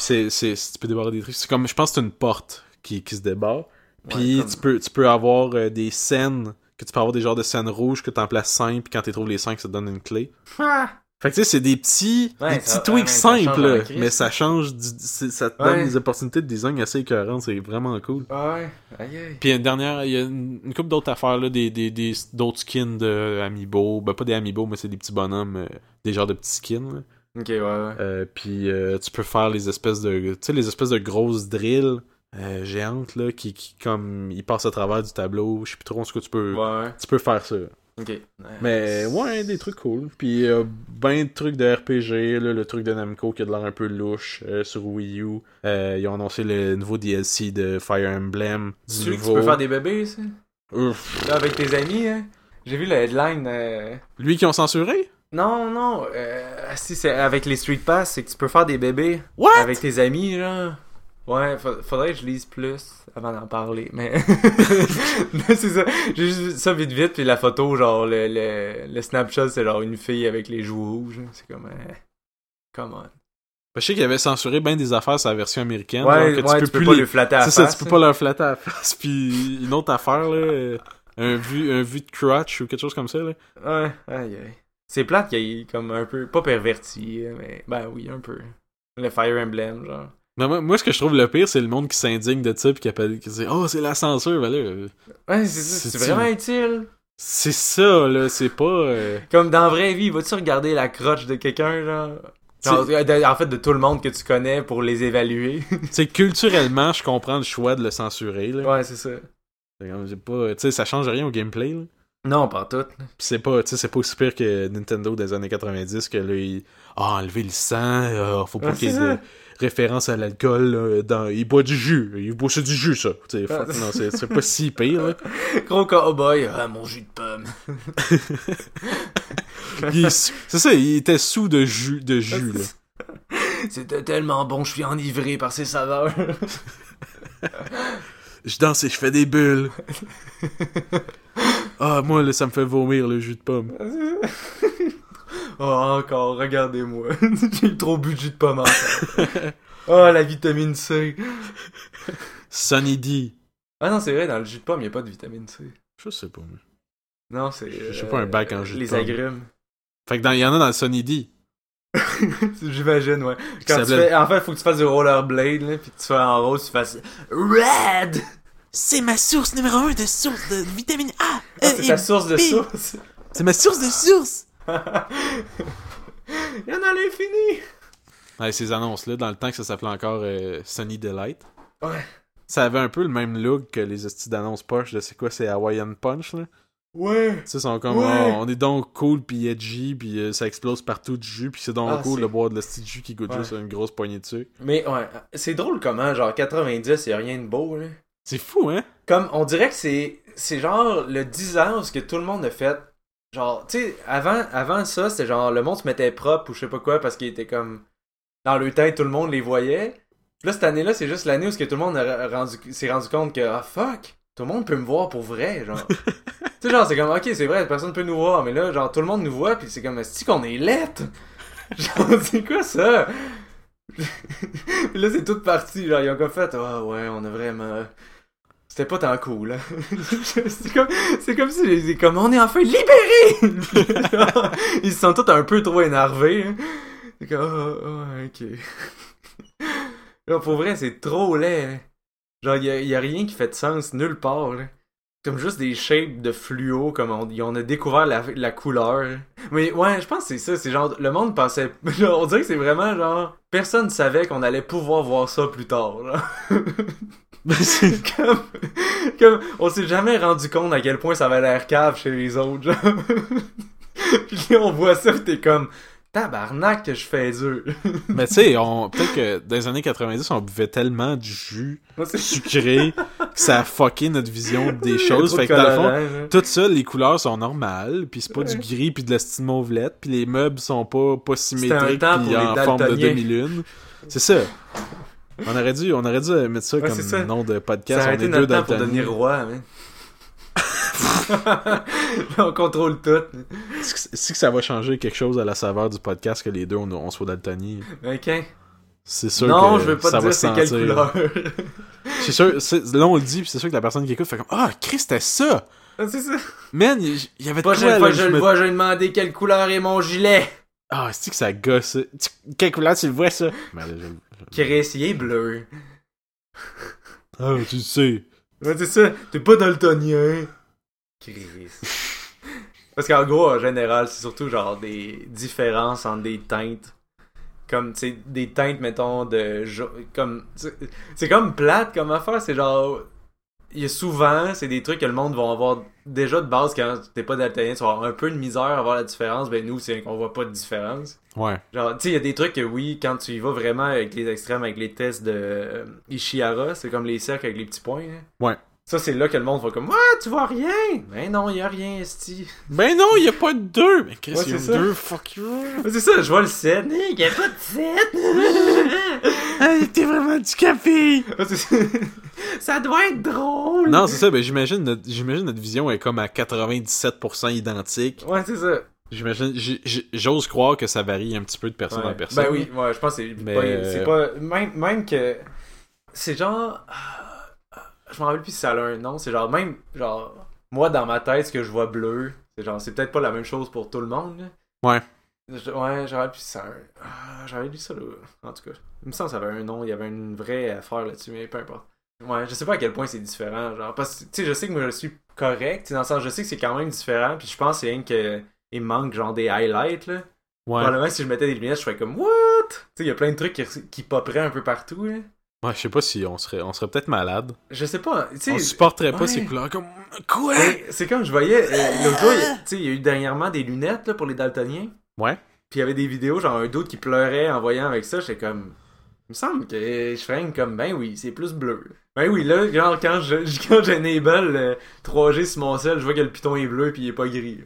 C'est, c'est, tu peux débarrer des trucs. C'est comme, je pense que c'est une porte qui, qui se débarre. Puis Ouais, comme- tu, peux, tu peux avoir euh, des scènes, que tu peux avoir des genres de scènes rouges que tu en places 5, puis quand tu trouves les 5, ça te donne une clé. Ah! Fait que tu sais, c'est des petits, Ouais, des ça- petits tweaks simples, là, mais ça change, du- ça te donne des opportunités de design assez écœurantes, c'est vraiment cool. Ouais, aïe. Puis une dernière, il y a une, une couple d'autres affaires, là, des, des, des- d'autres skins de Amiibo, ben pas des Amiibo, mais c'est des petits bonhommes, euh, des genres de petits skins, là. Ok, ouais, ouais. Euh, puis euh, tu peux faire les espèces de tu sais les espèces de grosses drills euh, géantes là qui, qui comme ils passent à travers du tableau je sais plus trop ce que tu peux Ouais, tu peux faire ça Ok. mais ouais des trucs cool puis euh, ben de trucs de RPG là, le truc de Namco qui a de l'air un peu louche euh, sur Wii U ils ont annoncé le nouveau DLC de Fire Emblem tu nouveau peux faire des bébés, ça? Ouf. Là, avec tes amis, hein? J'ai vu le headline. lui qui ont censuré? Non, non. Euh... Si c'est avec les Street Pass, c'est que tu peux faire des bébés what? avec tes amis, là. Ouais, fa- faudrait que je lise plus avant d'en parler, *laughs* mais... c'est ça. J'ai juste vu ça vite vite, puis la photo, genre, le, le, le Snapchat, c'est genre une fille avec les joues rouges. hein. C'est comme... Euh... Come on. je sais qu'ils avaient censuré ben des affaires sur la version américaine Ouais, genre que ouais, tu tu peux peux plus pas les le flatter à la C'est ça, face, tu peux hein. pas leur flatter à la face. Puis une autre affaire, là, euh, un vu, un vu de crotch ou quelque chose comme ça, là. Ouais, aïe aïe. C'est plate qu'il ait comme un peu, pas perverti, mais ben oui, un peu. Le Fire Emblem, genre. Moi, moi, ce que je trouve le pire, c'est le monde qui s'indigne de ça, puis qui appelle, qui dit, oh, c'est la censure, ben là. euh, Ouais, c'est ça, c'est vraiment utile. C'est ça, là, c'est pas. euh, Comme dans la vraie vie, vas-tu regarder la croche de quelqu'un, genre? Genre, de- en fait, de tout le monde que tu connais pour les évaluer. *laughs* Tu sais, culturellement, je comprends le choix de le censurer, là. ouais, c'est ça. C'est comme, j'ai pas. Tu sais, ça change rien au gameplay, là. Non, pas tout. Pis c'est pas, c'est pas aussi pire que Nintendo des années 90 que là, il ah, enlever le sang, euh, faut pas qu'il y ait de référence à l'alcool, dans, il boit du jus, il boit du jus, ça. Fuck, non, c'est, pas si pire, là. *laughs* Gros cowboy, ah, mon jus de pomme. *laughs* C'est ça, il était sous de jus, de jus, là. *laughs* C'était tellement bon, je suis enivré par ses saveurs. Je danse et je fais des bulles. Ah, moi, là, ça me fait vomir, le jus de pomme. oh, *laughs* encore, regardez-moi. *laughs* J'ai trop bu de jus de pomme encore. Oh, *laughs* la vitamine C. Sunny D. Ah non, c'est vrai, dans le jus de pomme, il n'y a pas de vitamine C. Je sais pas. Non, c'est. Je sais pas, un bac en jus de Les pomme. agrumes. Fait que dans, il y en a dans le Sunny D. J'imagine, ouais. Quand tu fais, en fait, il faut que tu fasses du rollerblade, là, puis que tu fais en rose, tu fasses Red! C'est ma source numéro un de source de vitamine A. Ah, c'est ta source de B. source. *laughs* C'est ma source de source. *laughs* Il y en a l'infini! Ouais, ces annonces-là, dans le temps que ça s'appelait encore euh, Sunny Delight. Ouais. Ça avait un peu le même look que les hosties d'annonces poche de c'est quoi, c'est Hawaiian Punch, là. Ouais! Tu sais, ils sont comme, Ouais. oh, on est donc cool pis edgy pis euh, ça explose partout du jus pis c'est donc Ah, cool de boire de la petite jus qui goûte Ouais. juste une grosse poignée de sucre. Mais ouais, c'est drôle comment, genre 90, y a rien de beau, là. C'est fou, hein? Comme, on dirait que c'est c'est genre le 10 ans où ce que tout le monde a fait. Genre, tu sais, avant, avant ça, c'était genre le monde se mettait propre ou je sais pas quoi parce qu'il était comme. Dans le tête, tout le monde les voyait. Puis là, cette année-là, c'est juste l'année où ce que tout le monde a rendu- s'est rendu compte que, ah fuck, tout le monde peut me voir pour vrai, genre. *laughs* tu sais, genre, c'est comme, ok, c'est vrai, personne peut nous voir, mais là, genre, tout le monde nous voit, puis c'est comme, est-ce qu'on est lettre? *laughs* Genre, c'est quoi ça? Là, c'est toute partie, genre, ils ont comme fait, ah ouais, on a vraiment. C'était pas tant cool, hein. *laughs* c'est comme, comme si, comme, on est enfin libérés! *laughs* Ils se sont tous un peu trop énervés, hein. C'est comme, ah, ok. Là, pour vrai, c'est trop laid, hein. Genre, y a, y a rien qui fait de sens nulle part. Comme juste des shapes de fluo, comme on, on a découvert la, la couleur. Mais ouais, je pense que c'est ça. C'est genre, le monde pensait. *laughs* on dirait que c'est vraiment genre. Personne savait qu'on allait pouvoir voir ça plus tard. Genre. *laughs* *laughs* comme, comme. On s'est jamais rendu compte à quel point ça avait l'air cave chez les autres. Genre. Puis on voit ça, t'es comme. Tabarnak que je fais dur. *laughs* Mais tu sais, on... peut-être que dans les années 90, on buvait tellement du jus sucré *laughs* que ça a fucké notre vision des choses. De Fait que dans le fond, hein. tout ça, les couleurs sont normales, puis c'est pas du gris puis de la style mauvelette, puis les meubles sont pas, pas symétriques puis en forme de demi-lune. C'est ça. On aurait dû, on aurait dû mettre ça Ouais, comme ça. nom de Ça podcast. a on été est notre deux temps pour devenir roi, man. *laughs* on contrôle tout. Est-ce que- ça va changer quelque chose à la saveur du podcast que les deux on, on soit daltoniens? Ok. C'est sûr Non, que je veux pas ça te dire c'est quelle couleur. *laughs* C'est sûr, là on le dit, puis c'est sûr que la personne qui écoute fait comme Ah, Chris, c'était ça! Ah, c'est ça. Man, il y avait quoi, Prochaine là, fois que je je le vois, je vais demander quelle couleur est mon gilet. Ah, c'est que ça gosse? Quelle couleur tu le vois, ça? Je- Chris, il est bleu. Ah, tu sais. Ouais, c'est ça. T'es pas daltonien. *laughs* Parce qu'en gros, en général, c'est surtout genre des différences entre des teintes. Comme, tu sais, des teintes, mettons, de. Comme. c'est- C'est comme plate comme affaire. C'est genre. Il y a souvent, c'est des trucs que le monde va avoir déjà de base quand t'es pas daltonien. Tu vas avoir un peu de misère à voir la différence. Ben, nous, c'est qu'on voit pas de différence. Ouais. Genre, tu sais, il y a des trucs que oui, quand tu y vas vraiment avec les extrêmes, avec les tests de euh, Ishihara, c'est comme les cercles avec les petits points. hein. Ouais. Ça, c'est là que le monde va comme, ouais, tu vois rien! Ben non, il y a rien, esti. Ben non, il y a pas de deux! Mais Chris, Ouais, il y a deux, fuck you! Ouais, C'est ça, je vois le 7. Il y a pas de 7! *laughs* Hey, t'es vraiment du café! ça doit être drôle! Non, c'est ça, ben j'imagine notre, j'imagine notre vision est comme à 97% identique. Ouais, c'est ça. J'imagine, j'ose croire que ça varie un petit peu de personne Ouais. en personne. Ben oui, ouais, je pense que c'est Mais, pas, c'est pas. Même, même que. C'est genre. Je me rappelle plus si ça a un nom. C'est genre, même. Genre. Moi, dans ma tête, ce que je vois bleu, c'est genre. C'est peut-être pas la même chose pour tout le monde. là. Ouais. Je- ouais, j'aurais pu ça. ah, J'avais lu ça là. En tout cas. Il me semble que ça avait un nom. Il y avait une vraie affaire là-dessus, mais peu importe. Ouais, je sais pas à quel point c'est différent. Genre, parce que, tu sais, je sais que moi je suis correct. Dans le sens, je sais que c'est quand même différent. Puis je pense que c'est rien que. Il manque genre des highlights là. Ouais. Probablement, si je mettais des lunettes, je ferais comme What? Tu sais, il y a plein de trucs qui, qui popperaient un peu partout. Là. Ouais, je sais pas si on serait, on serait peut-être malade. Je sais pas. On supporterait pas ouais. ces couleurs comme. Quoi? c'est- comme je voyais. euh, L'autre jour, il y a- tu sais, il y a eu dernièrement des lunettes là, pour les daltoniens. Ouais. Puis il y avait des vidéos, genre un d'autre qui pleurait en voyant avec ça. J'étais comme. Il me semble que je une comme ben oui, c'est plus bleu. Ben oui, là, genre quand je *laughs* quand j'enable euh, 3G sur mon sel, je vois que le piton est bleu puis il est pas gris.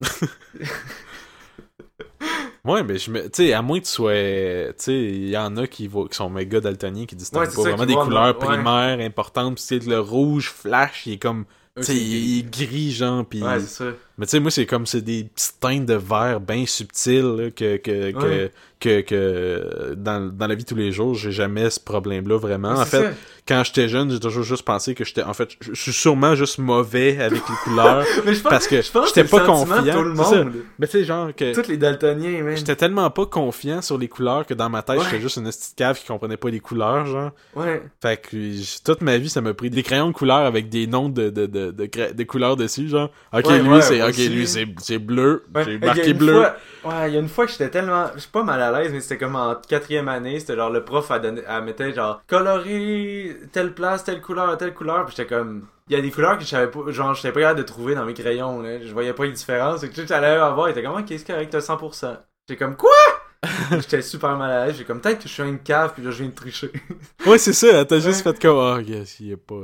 *laughs* *laughs* Ouais, mais je me. Tu sais, à moins que tu sois. Tu sais, il y en a qui, vont- qui sont méga daltoniens qui distinguent Ouais, pas vraiment des voient, couleurs primaires importantes. Puis tu sais, le rouge flash, il est comme. Tu sais, il est gris, genre. Puis. Ouais, c'est ça. Mais tu sais, moi, c'est comme c'est des petites teintes de vert bien subtiles là, que, que, que, Ouais. que, que dans, dans la vie de tous les jours, j'ai jamais ce problème-là vraiment. En fait, ça. quand j'étais jeune, j'ai toujours juste pensé que j'étais. En fait, je suis sûrement juste mauvais avec les couleurs. *laughs* Mais pense, parce que j'étais pas de confiant, Tout le monde. Mais tu sais, genre que. Tous les daltoniens, man. J'étais tellement pas confiant sur les couleurs que dans ma tête, Ouais. j'étais juste une petite cave qui comprenait pas les couleurs, genre. Ouais. Fait que toute ma vie, ça m'a pris des crayons de couleur avec des noms de, de, de, de, couleurs dessus, genre. Ok, lui, c'est, ok, lui, c'est, c'est bleu. Ouais, J'ai marqué bleu. fois- ouais, il y a une fois que j'étais tellement. Je suis pas mal à l'aise, mais c'était comme en quatrième année. C'était genre le prof a donné, mettait genre colorer telle place, telle couleur, telle couleur. Puis j'étais comme. Il y a des couleurs que je savais pas. Genre, j'étais pas capable de trouver dans mes crayons. Là. Je voyais pas les différences. Et que tu allais avoir, il était comme, ok, c'est correct, t'as 100%. J'étais comme, quoi? j'étais super mal à l'aise. J'ai comme, peut-être que je suis une cave, puis là, je viens de tricher. Ouais, c'est ça, t'as juste fait comme, oh, yes, il est pas.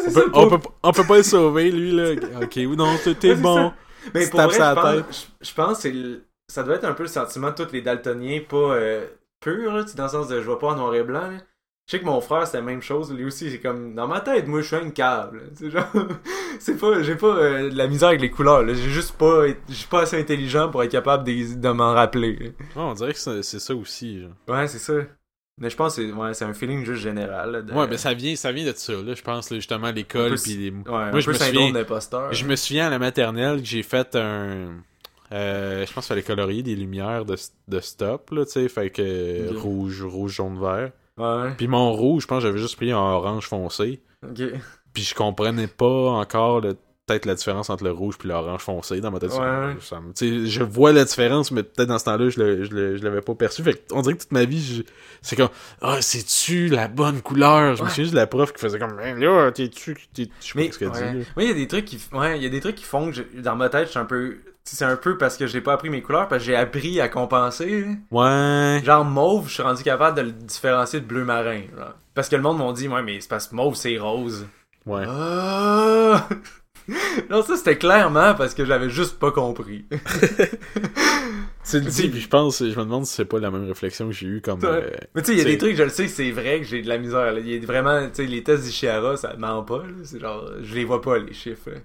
C'est On peut, pour- on, peut, on peut pas le sauver, lui, là. Ok, ou non, t'es, c'est bon. ça. Mais pour vrai, je pense, je, je pense que c'est ça doit être un peu le sentiment de tous les daltoniens pas euh, purs, là, dans le sens de je vois pas en noir et blanc. là. Je sais que mon frère, c'était la même chose. Lui aussi, c'est comme, dans ma tête, moi, je suis un câble. C'est genre, *laughs* c'est pas, j'ai pas euh, de la misère avec les couleurs. J'ai juste pas, été- je suis pas assez intelligent pour être capable de, de m'en rappeler. Ouais, on dirait que c'est, c'est ça aussi, genre. Ouais, c'est ça. Mais je pense que c'est, ouais, un feeling juste général. là, de- Ouais, ben ça vient, ça vient de ça, là, je pense, là, justement, l'école, si- les... Ouais, Moi, un je peu me syndrome souviens- d'imposteur. Je me souviens à la maternelle que j'ai fait un. Euh, je pense qu'il fallait colorier des lumières de, de stop, là, tu sais. Fait que rouge, rouge, jaune, vert. Ouais, Puis mon rouge, je pense que j'avais juste pris un orange foncé. ok. Puis je comprenais pas encore le- peut-être la différence entre le rouge puis l'orange foncé dans ma tête. Ouais. Ça je vois la différence, mais peut-être dans ce temps-là, je, le- je, l'avais pas perçu. Fait on dirait que toute ma vie, je- c'est comme Ah, c'est-tu la bonne couleur? Je me souviens juste de la prof qui faisait comme Ben là, t'es-tu. t'es- Je sais pas ce qu'elle ouais. dit. Moi, il y a des trucs qui, ouais, il y a des trucs qui font que je- dans ma tête, je suis un peu c'est un peu parce que j'ai pas appris mes couleurs, parce que j'ai appris à compenser. hein. Ouais. Genre mauve, je suis rendu capable de le différencier de bleu marin. genre. Parce que le monde m'ont dit, ouais, mais c'est parce que mauve, c'est rose. Ouais. Ah! *laughs* non, ça c'était clairement parce que j'avais juste pas compris. *laughs* Tu le dis, puis je pense, je me demande si c'est pas la même réflexion que j'ai eu comme. Euh, Mais tu sais, il y a des trucs, je le sais, c'est vrai que j'ai de la misère. là. Il y a vraiment, tu sais, les tests d'Ishihara, ça ment pas. là. C'est genre, je les vois pas, les chiffres. là.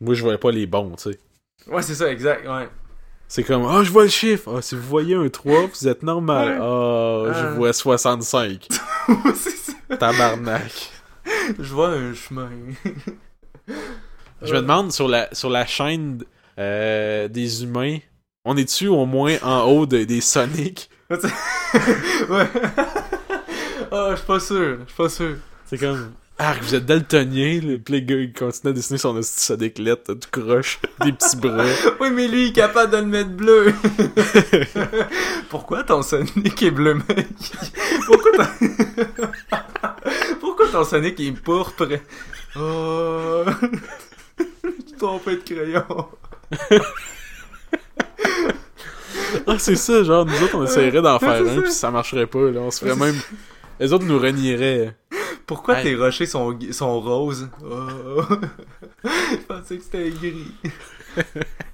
moi, je voyais pas les bons, tu sais. Ouais, c'est ça, exact, ouais. C'est comme, ah, je vois le chiffre. Ah, si vous voyez un 3, vous êtes normal. Ouais. Ah, je Ah. vois 65. *laughs* c'est ça. Tabarnak. Je vois un chemin. Je me demande, sur la, sur la chaîne euh, des humains, on est-tu au moins en haut de- des Sonic? *laughs* ouais. *laughs* Ah, je suis pas sûr, je suis pas sûr. C'est comme, ah, vous êtes daltonien, là. Puis les gars, ils continuent à dessiner son lettre, tout croche, des petits bras. *laughs* Oui, mais lui, il est capable de le mettre bleu. Pourquoi ton Sonic est bleu, mec? Pourquoi ton... Pourquoi ton Sonic est pourpre? Oh... Tu trompé de crayon. Ah, c'est ça, genre, nous autres, on essaierait d'en faire un, ça. puis ça marcherait pas, là. On se ferait même. Les autres nous renieraient. Pourquoi Hey. tes rochers sont, sont roses? Oh. *laughs* Je pensais que c'était gris.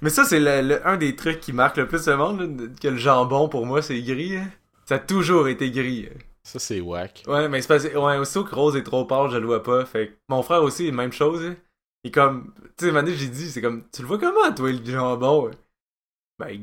Mais ça, c'est le, le- un des trucs qui marque le plus le monde, là, que le jambon, pour moi, c'est gris. hein. Ça a toujours été gris. hein. Ça, c'est whack. Ouais, mais c'est parce que, ouais, aussitôt que Rose est trop pâle, je le vois pas. Fait que mon frère aussi, même chose. hein. Est comme, tu sais, Mané, j'ai dit, c'est comme, tu le vois comment, toi, le jambon? Ben.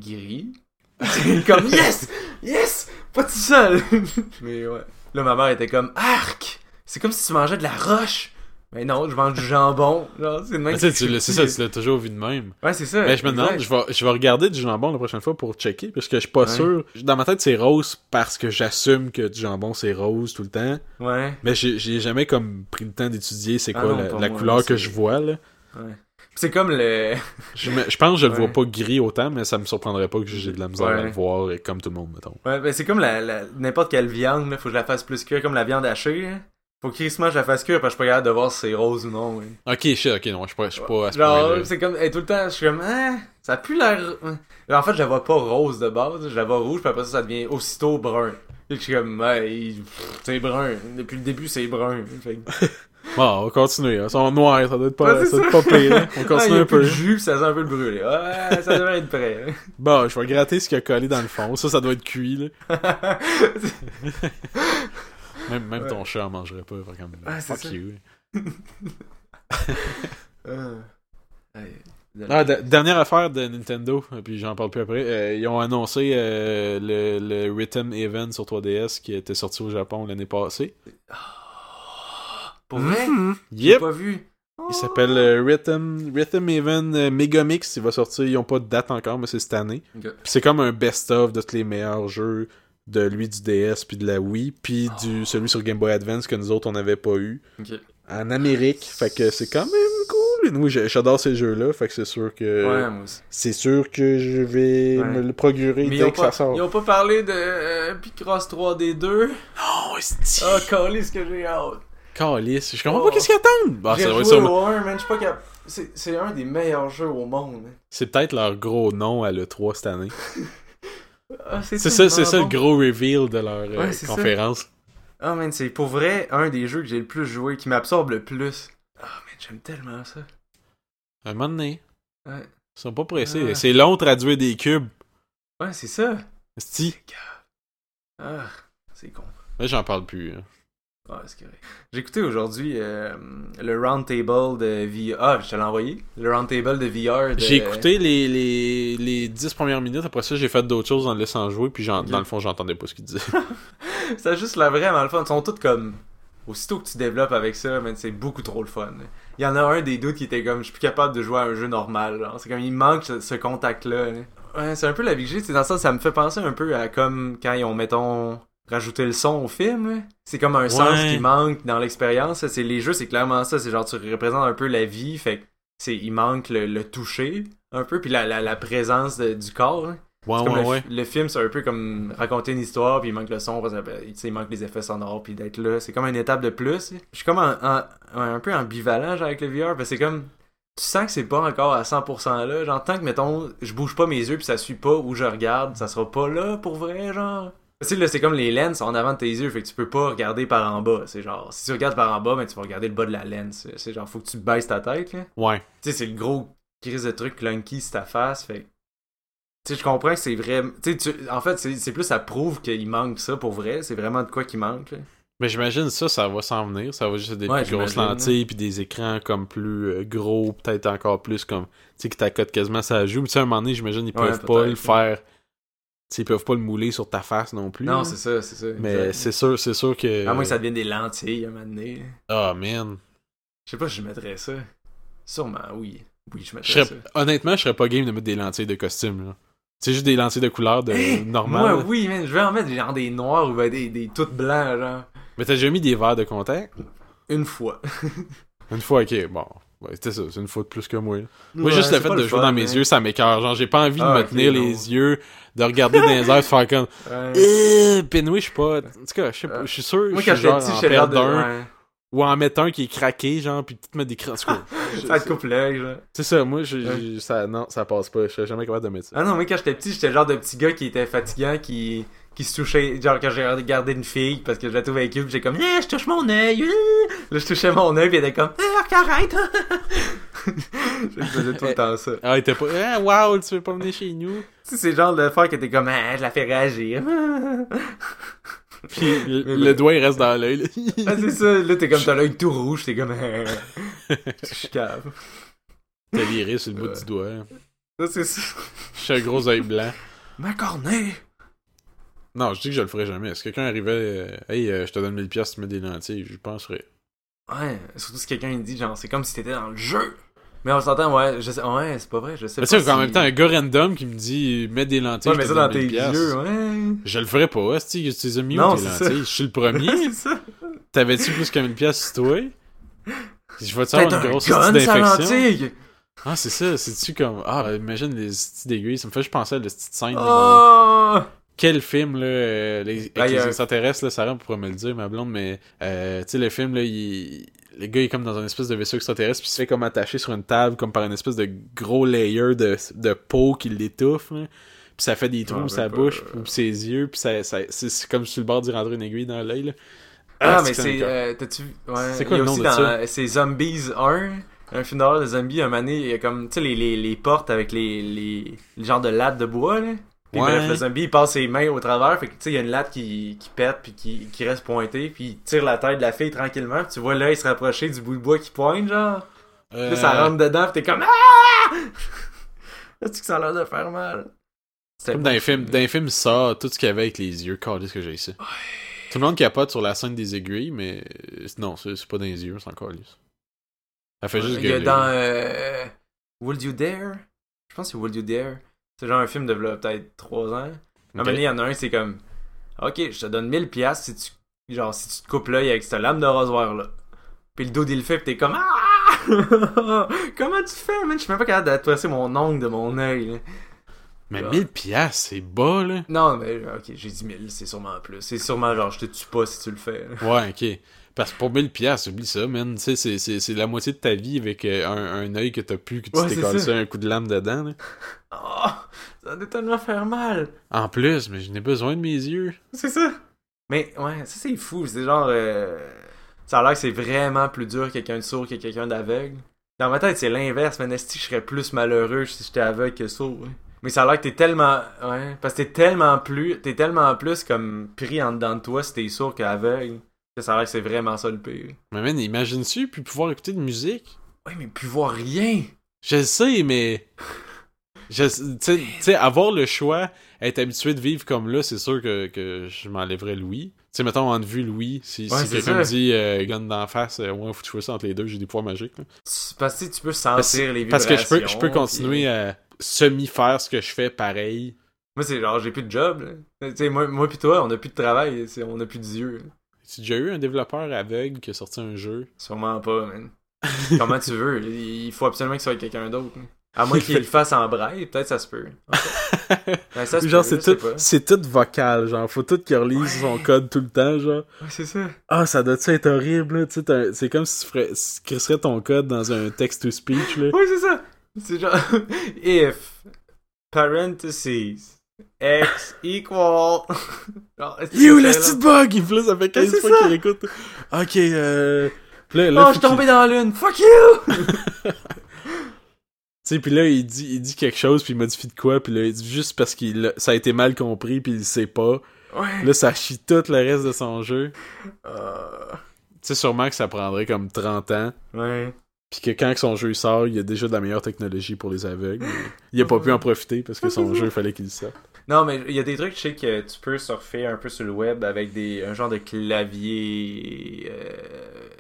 C'est *laughs* comme, yes! Yes! Pas tout seul! *laughs* mais ouais. Là, ma mère était comme, arc! C'est comme si tu mangeais de la roche! Mais non, je mange du jambon. C'est le même. Mais tu sais, tu l'as- c'est ça, tu l'as toujours vu de même. Ouais, c'est ça. Mais je me demande, je vais, je vais regarder du jambon la prochaine fois pour checker, parce que je suis pas Ouais. sûr. Dans ma tête, c'est rose parce que j'assume que du jambon, c'est rose tout le temps. Ouais. Mais j'ai jamais comme pris le temps d'étudier c'est Ah quoi non, la, pas la moi, couleur que je vois, là. Ouais. C'est comme le. *laughs* Je, me- je pense que je le Ouais. vois pas gris autant, mais ça me surprendrait pas que j'ai de la misère à le voir, et comme tout le monde, mettons. Ouais, ben c'est comme la, la- n'importe quelle viande, là, faut que je la fasse plus cuire, comme la viande hachée. Hein. Faut que Chris je la fasse cuire parce que je suis pas capable de voir si c'est rose ou non. ouais. Ok, shit, ok, non, je suis pas, je suis pas à ce Genre, c'est comme, tout le temps, je suis comme, hein, ça a plus l'air. hein. En fait, je la vois pas rose de base, je la vois rouge, puis après ça, ça devient aussitôt brun. Et je suis comme, pff, c'est brun. Depuis le début, c'est brun. Fait que- *laughs* Bon, on va continuer. hein. Ils sont noirs, ça doit être pas, Ouais, ça doit être pas pire. là. *laughs* On Ah, continue y a un peu. de jus, ça sent un peu le brûlé. Ouais, ça devrait être prêt. hein. *laughs* Bon, je vais gratter ce qui a collé dans le fond. Ça, ça doit être cuit, là. Même, même Ouais. ton chat en mangerait pas. fait comme, Ouais, c'est fuck ça. you. *laughs* Euh. Ah, dernière affaire de Nintendo, puis j'en parle plus après. euh, ils ont annoncé euh, le, le Rhythm Event sur 3DS qui était sorti au Japon l'année passée. Pour vrai? J'ai Yep! pas vu. Il s'appelle euh, Rhythm, Rhythm Event euh, Megamix. Il va sortir. Ils ont pas de date encore, mais c'est cette année. C'est comme un best-of de tous les meilleurs jeux de lui du DS puis de la Wii, puis du celui sur Game Boy Advance que nous autres on n'avait pas eu en Amérique. Fait que c'est quand même cool. J'ai- j'adore ces jeux-là, fait que c'est sûr que Ouais, c'est sûr que je vais Ouais. me le procurer Mais dès que pas, ça sort. ils ont pas parlé de euh, Picross 3D2. Oh, c'est Ah, calé ce que j'ai hâte. Calice. Je comprends Oh. pas qu'est-ce qu'ils attendent. Bah, j'ai ça va être joué sûrement- au 1, man, je sais pas capable. C'est c'est un des meilleurs jeux au monde. C'est peut-être leur gros nom à l'E3 cette année. *laughs* Ah, C'est ça, c'est ça le gros reveal de leur euh, Ouais, c'est conférence. Ah, man, c'est pour vrai un des jeux que j'ai le plus joué, qui m'absorbe le plus. Ah, man, j'aime tellement ça. Un moment donné. Ouais. Ils sont pas pressés. Ah. C'est long de traduire des cubes. Ouais, c'est ça. Si. Ah, c'est con. Là, j'en parle plus. hein. Ouais, c'est correct. J'ai écouté aujourd'hui euh, le roundtable de VR. Ah, je te l'ai envoyé. Le roundtable de VR. de- J'ai écouté les, les, les 10 premières minutes. Après ça, j'ai fait d'autres choses en le laissant jouer. Puis j'en- Ok. dans le fond, j'entendais pas ce qu'il disait. *laughs* C'est juste la vraiment le fun. Ils sont tous comme. Aussitôt que tu développes avec ça, c'est beaucoup trop le fun. Il y en a un des doutes qui était comme je suis plus capable de jouer à un jeu normal. C'est comme il manque ce, ce contact-là. là. Ouais, c'est un peu la vie que j'ai. C'est dans ça, ça me fait penser un peu à comme quand ils ont, mettons, rajouté le son au film. C'est comme un sens qui manque dans l'expérience. C'est les jeux, c'est clairement ça. C'est genre tu représentes un peu la vie. Fait c'est il manque le, le toucher un peu puis la, la, la présence de- du corps. là. Ouais, ouais, le, ouais. le film, c'est un peu comme raconter une histoire, puis il manque le son, parce que, ben, il manque les effets sonores, puis d'être là. C'est comme une étape de plus. Je suis comme en- en- un peu ambivalent avec le VR, parce que c'est comme. tu sens que c'est pas encore à 100% là. Genre, tant que, mettons, je bouge pas mes yeux puis ça suit pas où je regarde, ça sera pas là pour vrai, genre. Tu là, c'est comme les lens en avant de tes yeux, fait que tu peux pas regarder par en bas. C'est genre, si tu regardes par en bas, ben tu vas regarder le bas de la lens. C'est genre, faut que tu baisses ta tête, là. Ouais. Tu sais, c'est le gros crise de truc clunky sur ta face, fait Tu sais, je comprends que c'est vrai. Tu sais, en fait, c'est plus ça prouve qu'il manque ça pour vrai. C'est vraiment de quoi qui manque, là. Mais j'imagine ça, ça va s'en venir. Ça va juste être des Ouais, plus grosses lentilles, puis des écrans comme plus euh, gros, peut-être encore plus comme. Tu sais, que t'accotes quasiment ça joue. Mais tu sais, à un moment donné, j'imagine, ils Ouais, peuvent pas le faire. Ils peuvent pas le mouler sur ta face non plus. Non, c'est ça, c'est ça. Mais c'est sûr, c'est sûr que. À moins que ça devienne des lentilles à un moment donné. Ah, man. Je sais pas si je mettrais ça. Sûrement, oui. Oui, je Je mettrais serais- ça. Honnêtement, je serais pas game de mettre des lentilles de costume, là. C'est juste des lentilles de couleur de Hey, normal. Moi, là. oui, man, je vais en mettre genre des noirs ou ben des, des toutes blancs, genre. Mais t'as déjà mis des verres de contact? Une fois. *laughs* Une fois, ok, bon. Ouais, c'était ça, c'est une de plus que moi. là. Moi, Ouais, juste le fait de le jouer fun, dans mes hein. yeux, ça m'écœure. Genre, j'ai pas envie de Ah, me tenir non. les yeux, de regarder dans les airs, de faire comme. *laughs* Ouais. Euh, Pinouille, je suis pas. En tout cas, je sais pas, je suis sûr. Moi, je quand suis j'étais petit, en j'étais l'air de. perdre un, ouais. Ou en mettre un qui est craqué, genre, puis peut-être mettre des je- Ça te coupe l'œil, genre. C'est ça, moi, je, ça, non, ça passe pas. Je serais jamais capable de mettre ça. Ah non, mais quand j'étais petit, j'étais le genre de petit gars qui était fatigant, qui, qui se touchait. Genre, quand j'ai regardé une fille, parce que je la trouvais cute, j'étais comme, eh, je touche mon œil. eh. Là, je touchais mon œil, puis elle était comme, eh, arrête. *laughs* je faisais tout le temps ça. Ah, il était pas. Ah, wow, tu veux pas venir chez nous? Tu sais, c'est le genre de faire que t'es comme, ah, je la fais réagir. Puis le, Mais le doigt, il reste dans l'œil. *laughs* ah, c'est ça. Là, t'es comme, t'as l'œil tout rouge, t'es comme, ah. *laughs* je suis cave. T'as l'iris sur le bout Ouais. du doigt. Ça, c'est ça. Suis un gros œil blanc. Ma cornée. Non, je dis que je le ferai jamais. Si quelqu'un arrivait, euh, hey, euh, je te donne 1000 pièces, tu mets des lentilles, je penserais. Ouais, surtout si quelqu'un il dit, genre, c'est comme si t'étais dans le jeu. Mais on s'entend, ouais, je sais, ouais, c'est pas vrai, je sais Mais pas. tu sais, en si- même temps, un gars random qui me dit, mets des lentilles, Ouais, je mais te ça dans tes 1000 piastres. yeux, ouais. Je le ferais pas, si tu les as mis où, tes lentilles? Je suis le premier. *laughs* T'avais-tu plus que 1000 pièces sur toi? Je vais-tu Peut-être avoir une un grosse d'infection? Ah, c'est ça, c'est-tu comme... Ah, imagine les petites d'aiguilles, ça me fait juste penser à la petite scène. Oh! Quel film, là, euh, les, avec Ben, y les extraterrestres, là, Sarah pourrait me le dire, ma blonde, mais, euh, tu sais, le film, là, il... Le gars il est comme dans un espèce de vaisseau extraterrestre, puis il se fait comme attaché sur une table, comme par une espèce de gros layer de, de peau qui l'étouffe, là. Puis ça fait des trous Ah, sa bouche, pour ses yeux, puis ça, ça, c'est comme sur le bord d'y rentrer une aiguille dans l'œil, là. Ah, mais c'est euh, T'as-tu. Ouais. C'est quoi le nom de ça? C'est Zombies 1. Un film d'horreur de zombies, un donné, il y a comme, tu sais, les, les, les portes avec les, les, les genres de lattes de bois, là. Puis Ouais. bref, le zombie, il passe ses mains au travers, fait que, tu sais, il y a une latte qui, qui pète, puis qui, qui reste pointée, puis il tire la tête de la fille tranquillement, puis tu vois l'œil se rapprocher du bout de bois qui pointe, genre. Euh, Là, ça rentre dedans, pis t'es comme Ah! *laughs* Est-ce que ça a l'air de faire mal? Comme dans les films, dans les films, ça, tout ce qu'il y avait avec les yeux, ce que j'ai ça. Tout le monde capote sur la scène des aiguilles, mais euh, non, c'est c'est pas dans les yeux, c'est encore lisse. Fait juste Il y a dans euh, Would You Dare? Je pense que c'est Would You Dare. C'est genre un film de peut-être 3 ans. À un Ok. moment donné, il y en a un, c'est comme Ok, je te donne 1000 piastres si tu genre si tu te coupes l'œil avec cette lame de rasoir là. Puis le dos il le fait, pis t'es comme Ah! *laughs* Comment tu fais, man? Je suis même pas capable d'attraper mon ongle de mon œil. Mais Ah. 1000 piastres, c'est bas, là. Non, mais ok, j'ai dit 1000, c'est sûrement plus. C'est sûrement genre je te tue pas si tu le fais. là. Ouais, ok. Parce que pour 1000 piastres, oublie ça, man. Tu sais, c'est- c'est c'est la moitié de ta vie avec euh, un, un œil que t'as pu, que tu Ouais, t'es collé ça. un coup de lame dedans, là. *laughs* Oh, ça doit tellement faire mal. En plus, mais je n'ai besoin de mes yeux. C'est ça. Mais ouais, ça c'est fou. C'est genre. euh, Ça a l'air que c'est vraiment plus dur quelqu'un de sourd que quelqu'un d'aveugle. Dans ma tête, c'est l'inverse. Mais Nasty, je serais plus malheureux si j'étais aveugle que sourd. ouais? Mais ça a l'air que t'es tellement. Ouais. Parce que t'es tellement plus. T'es tellement plus comme pris en dedans de toi si t'es sourd qu'aveugle. Ça a l'air que c'est vraiment ça le pire. Mais man, imagine-tu, puis pouvoir écouter de musique? Ouais, mais plus voir rien. Je le sais, mais. Tu sais- avoir le choix, être habitué de vivre comme là, c'est sûr que, que je m'enlèverais Louis. Tu sais, mettons, en vue Louis, si, Ouais, si quelqu'un me dit euh, gun d'en face, euh, ouais, faut que ça entre les deux, j'ai des pouvoirs magiques. là. Parce que tu peux Parce, sentir les vibrations. parce que je peux, je peux continuer puis- à semi-faire ce que je fais pareil. Moi, c'est genre, j'ai plus de job. là. Tu sais, moi, moi pis toi, on a plus de travail. On a plus d'yeux. Tu déjà eu un développeur aveugle qui a sorti un jeu? Sûrement pas, man. Comment tu veux? Il faut absolument que ce soit quelqu'un d'autre. À moins *laughs* qu'il le fasse en braille, peut-être ça se peut. *laughs* Ben, ça se genre, c'est tout, c'est tout vocal, genre, faut tout qu'il relise son code tout le temps, genre. Ouais, c'est ça. Ah, ça doit être horrible, là, tu sais, t'as- c'est comme si tu ferais, si tu crisserais ton code dans un text-to-speech, là. Oui, c'est ça. C'est genre, *laughs* if, parentheses, x equal. *laughs* Genre, que You, c'est le là? petit bug! Il là, ça fait 15 c'est fois qu'il écoute. Ok, euh... puis Là, là, Oh, je suis tombé dans la lune. Fuck you! *laughs* Tu sais, puis là, il dit, il dit quelque chose, puis il modifie de quoi, puis là, il dit juste parce a- ça a été mal compris, puis il sait pas. Ouais. Là, ça chie tout le reste de son jeu. Euh, Tu sais, sûrement que ça prendrait comme 30 ans, ouais. Puis que quand que son jeu sort, il y a déjà de la meilleure technologie pour les aveugles. il a pas pu en profiter parce que son *laughs* jeu, il fallait qu'il sorte. Non, mais il y a des trucs, je sais que tu peux surfer un peu sur le web avec des un genre de clavier euh,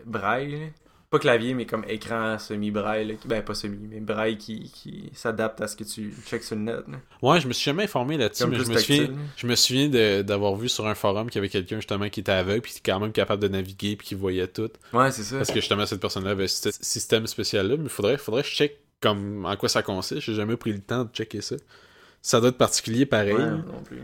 braille. Pas clavier, mais comme écran semi-braille. Ben, pas semi, mais braille qui, qui s'adapte à ce que tu checks sur le net. là. Ouais, je me suis jamais informé là-dessus, mais je me souviens, je me souviens d'avoir vu sur un forum qu'il y avait quelqu'un justement qui était aveugle, puis qui était quand même capable de naviguer, puis qui voyait tout. Ouais, c'est ça. Parce que justement, cette personne-là avait ce système spécial-là, mais faudrait, faudrait que je check comme en quoi ça consiste. J'ai jamais pris le temps de checker ça. Ça doit être particulier pareil. Ouais, non plus.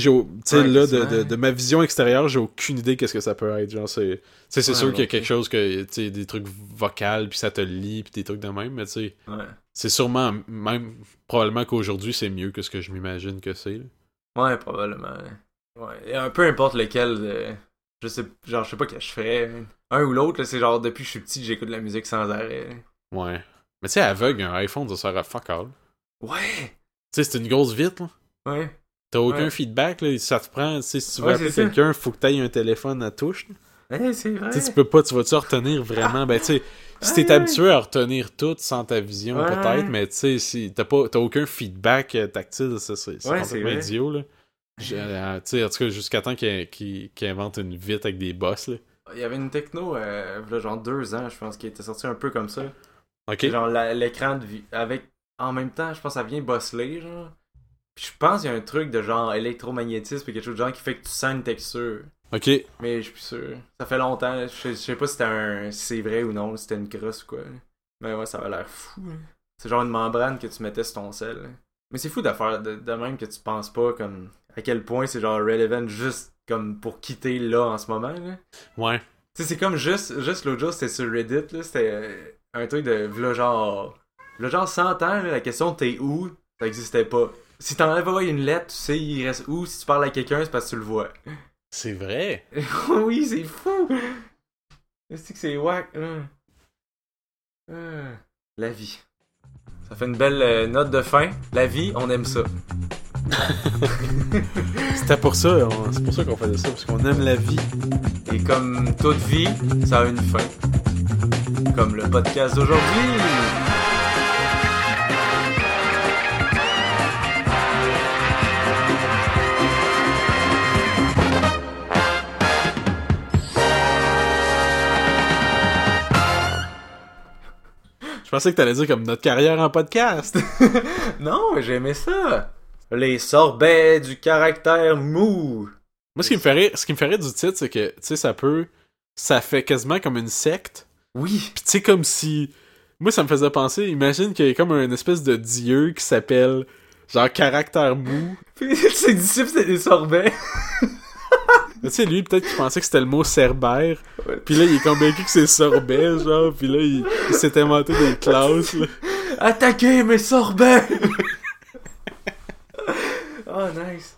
Tu sais, Ouais, là, de, de, de ma vision extérieure, j'ai aucune idée qu'est-ce que ça peut être. Genre, c'est, tu sais, c'est Ouais, sûr qu'il y a quelque chose que, tu sais, des trucs vocales, puis ça te lit, puis des trucs de même, mais tu sais, Ouais. c'est sûrement, même, probablement qu'aujourd'hui, c'est mieux que ce que je m'imagine que c'est. Ouais, probablement. Ouais. Et un peu importe lequel, euh, je sais, genre, je sais pas que je ferais. Un ou l'autre, là, c'est genre, depuis que je suis petit, j'écoute de la musique sans arrêt. Ouais. Mais tu sais, aveugle, un iPhone, ça sert à fuck all. Ouais! Tu sais, c'est une grosse vite, là. Ouais. T'as aucun Ouais. feedback, là. Ça te prend, si tu veux Ouais, appeler quelqu'un, faut que t'ailles un téléphone à touche. Ouais, c'est vrai. Tu peux pas, tu vas-tu retenir vraiment? Ben, tu sais, si t'es Ouais. habitué à retenir tout sans ta vision, Ouais. peut-être, mais tu sais, si t'as pas, t'as aucun feedback euh, tactile, ça, c'est complètement idiot, là. Euh, tu sais, en tout cas, jusqu'à temps qu'il qu'il- qu'il invente une vitre avec des bosses, là. Il y avait une techno, euh, là, genre deux ans, je pense, qui était sortie un peu comme ça. Ok? Genre l'écran de vie. Avec. En même temps, je pense que ça vient bosseler, genre. Puis je pense qu'il y a un truc de genre électromagnétisme et quelque chose de genre qui fait que tu sens une texture. Ok. Mais je suis plus sûr. Ça fait longtemps, là. je sais, je sais pas si c'était un. si c'est vrai ou non, si c'était une crosse ou quoi. là. Mais ouais, ça avait l'air fou. là. C'est genre une membrane que tu mettais sur ton sel. là. Mais c'est fou d'affaire de, de même que tu penses pas comme à quel point c'est genre relevant juste comme pour quitter là en ce moment. Là. Ouais. Tu sais, c'est comme juste, juste l'autre jour, c'était sur Reddit, là, c'était euh, un truc de, v'là genre, v'là genre 100 ans, là, la question t'es où, ça existait pas. Si t'envoies une lettre, tu sais il reste où, si tu parles à quelqu'un, c'est parce que tu le vois. C'est vrai. *laughs* oui, c'est fou! Est-ce que c'est wack? hein? Ah, La vie. Ça fait une belle euh, note de fin. La vie, on aime ça. *laughs* C'était pour ça, on- c'est pour ça qu'on faisait ça, parce qu'on aime la vie. Et comme toute vie, ça a une fin. Comme le podcast d'aujourd'hui. Pensais que t'allais dire comme notre carrière en podcast. *laughs* Non, mais j'aimais ça. Les sorbets du caractère mou. Moi, ce qui me rire, ce qui me rire du titre, c'est que, tu sais, ça peut, ça fait quasiment comme une secte. Oui. Puis tu sais, comme si, moi, ça me faisait penser, imagine qu'il y a comme un espèce de dieu qui s'appelle, genre, caractère mou. Puis ses disciples, c'était des sorbets. *laughs* Mais Tu sais, lui, peut-être qu'il pensait que c'était le mot cerbère. Ouais. Puis là, il est convaincu que c'est sorbet, genre. Puis là, il, il s'est inventé des classes, là. Attaquez mes sorbets! *laughs* oh, nice.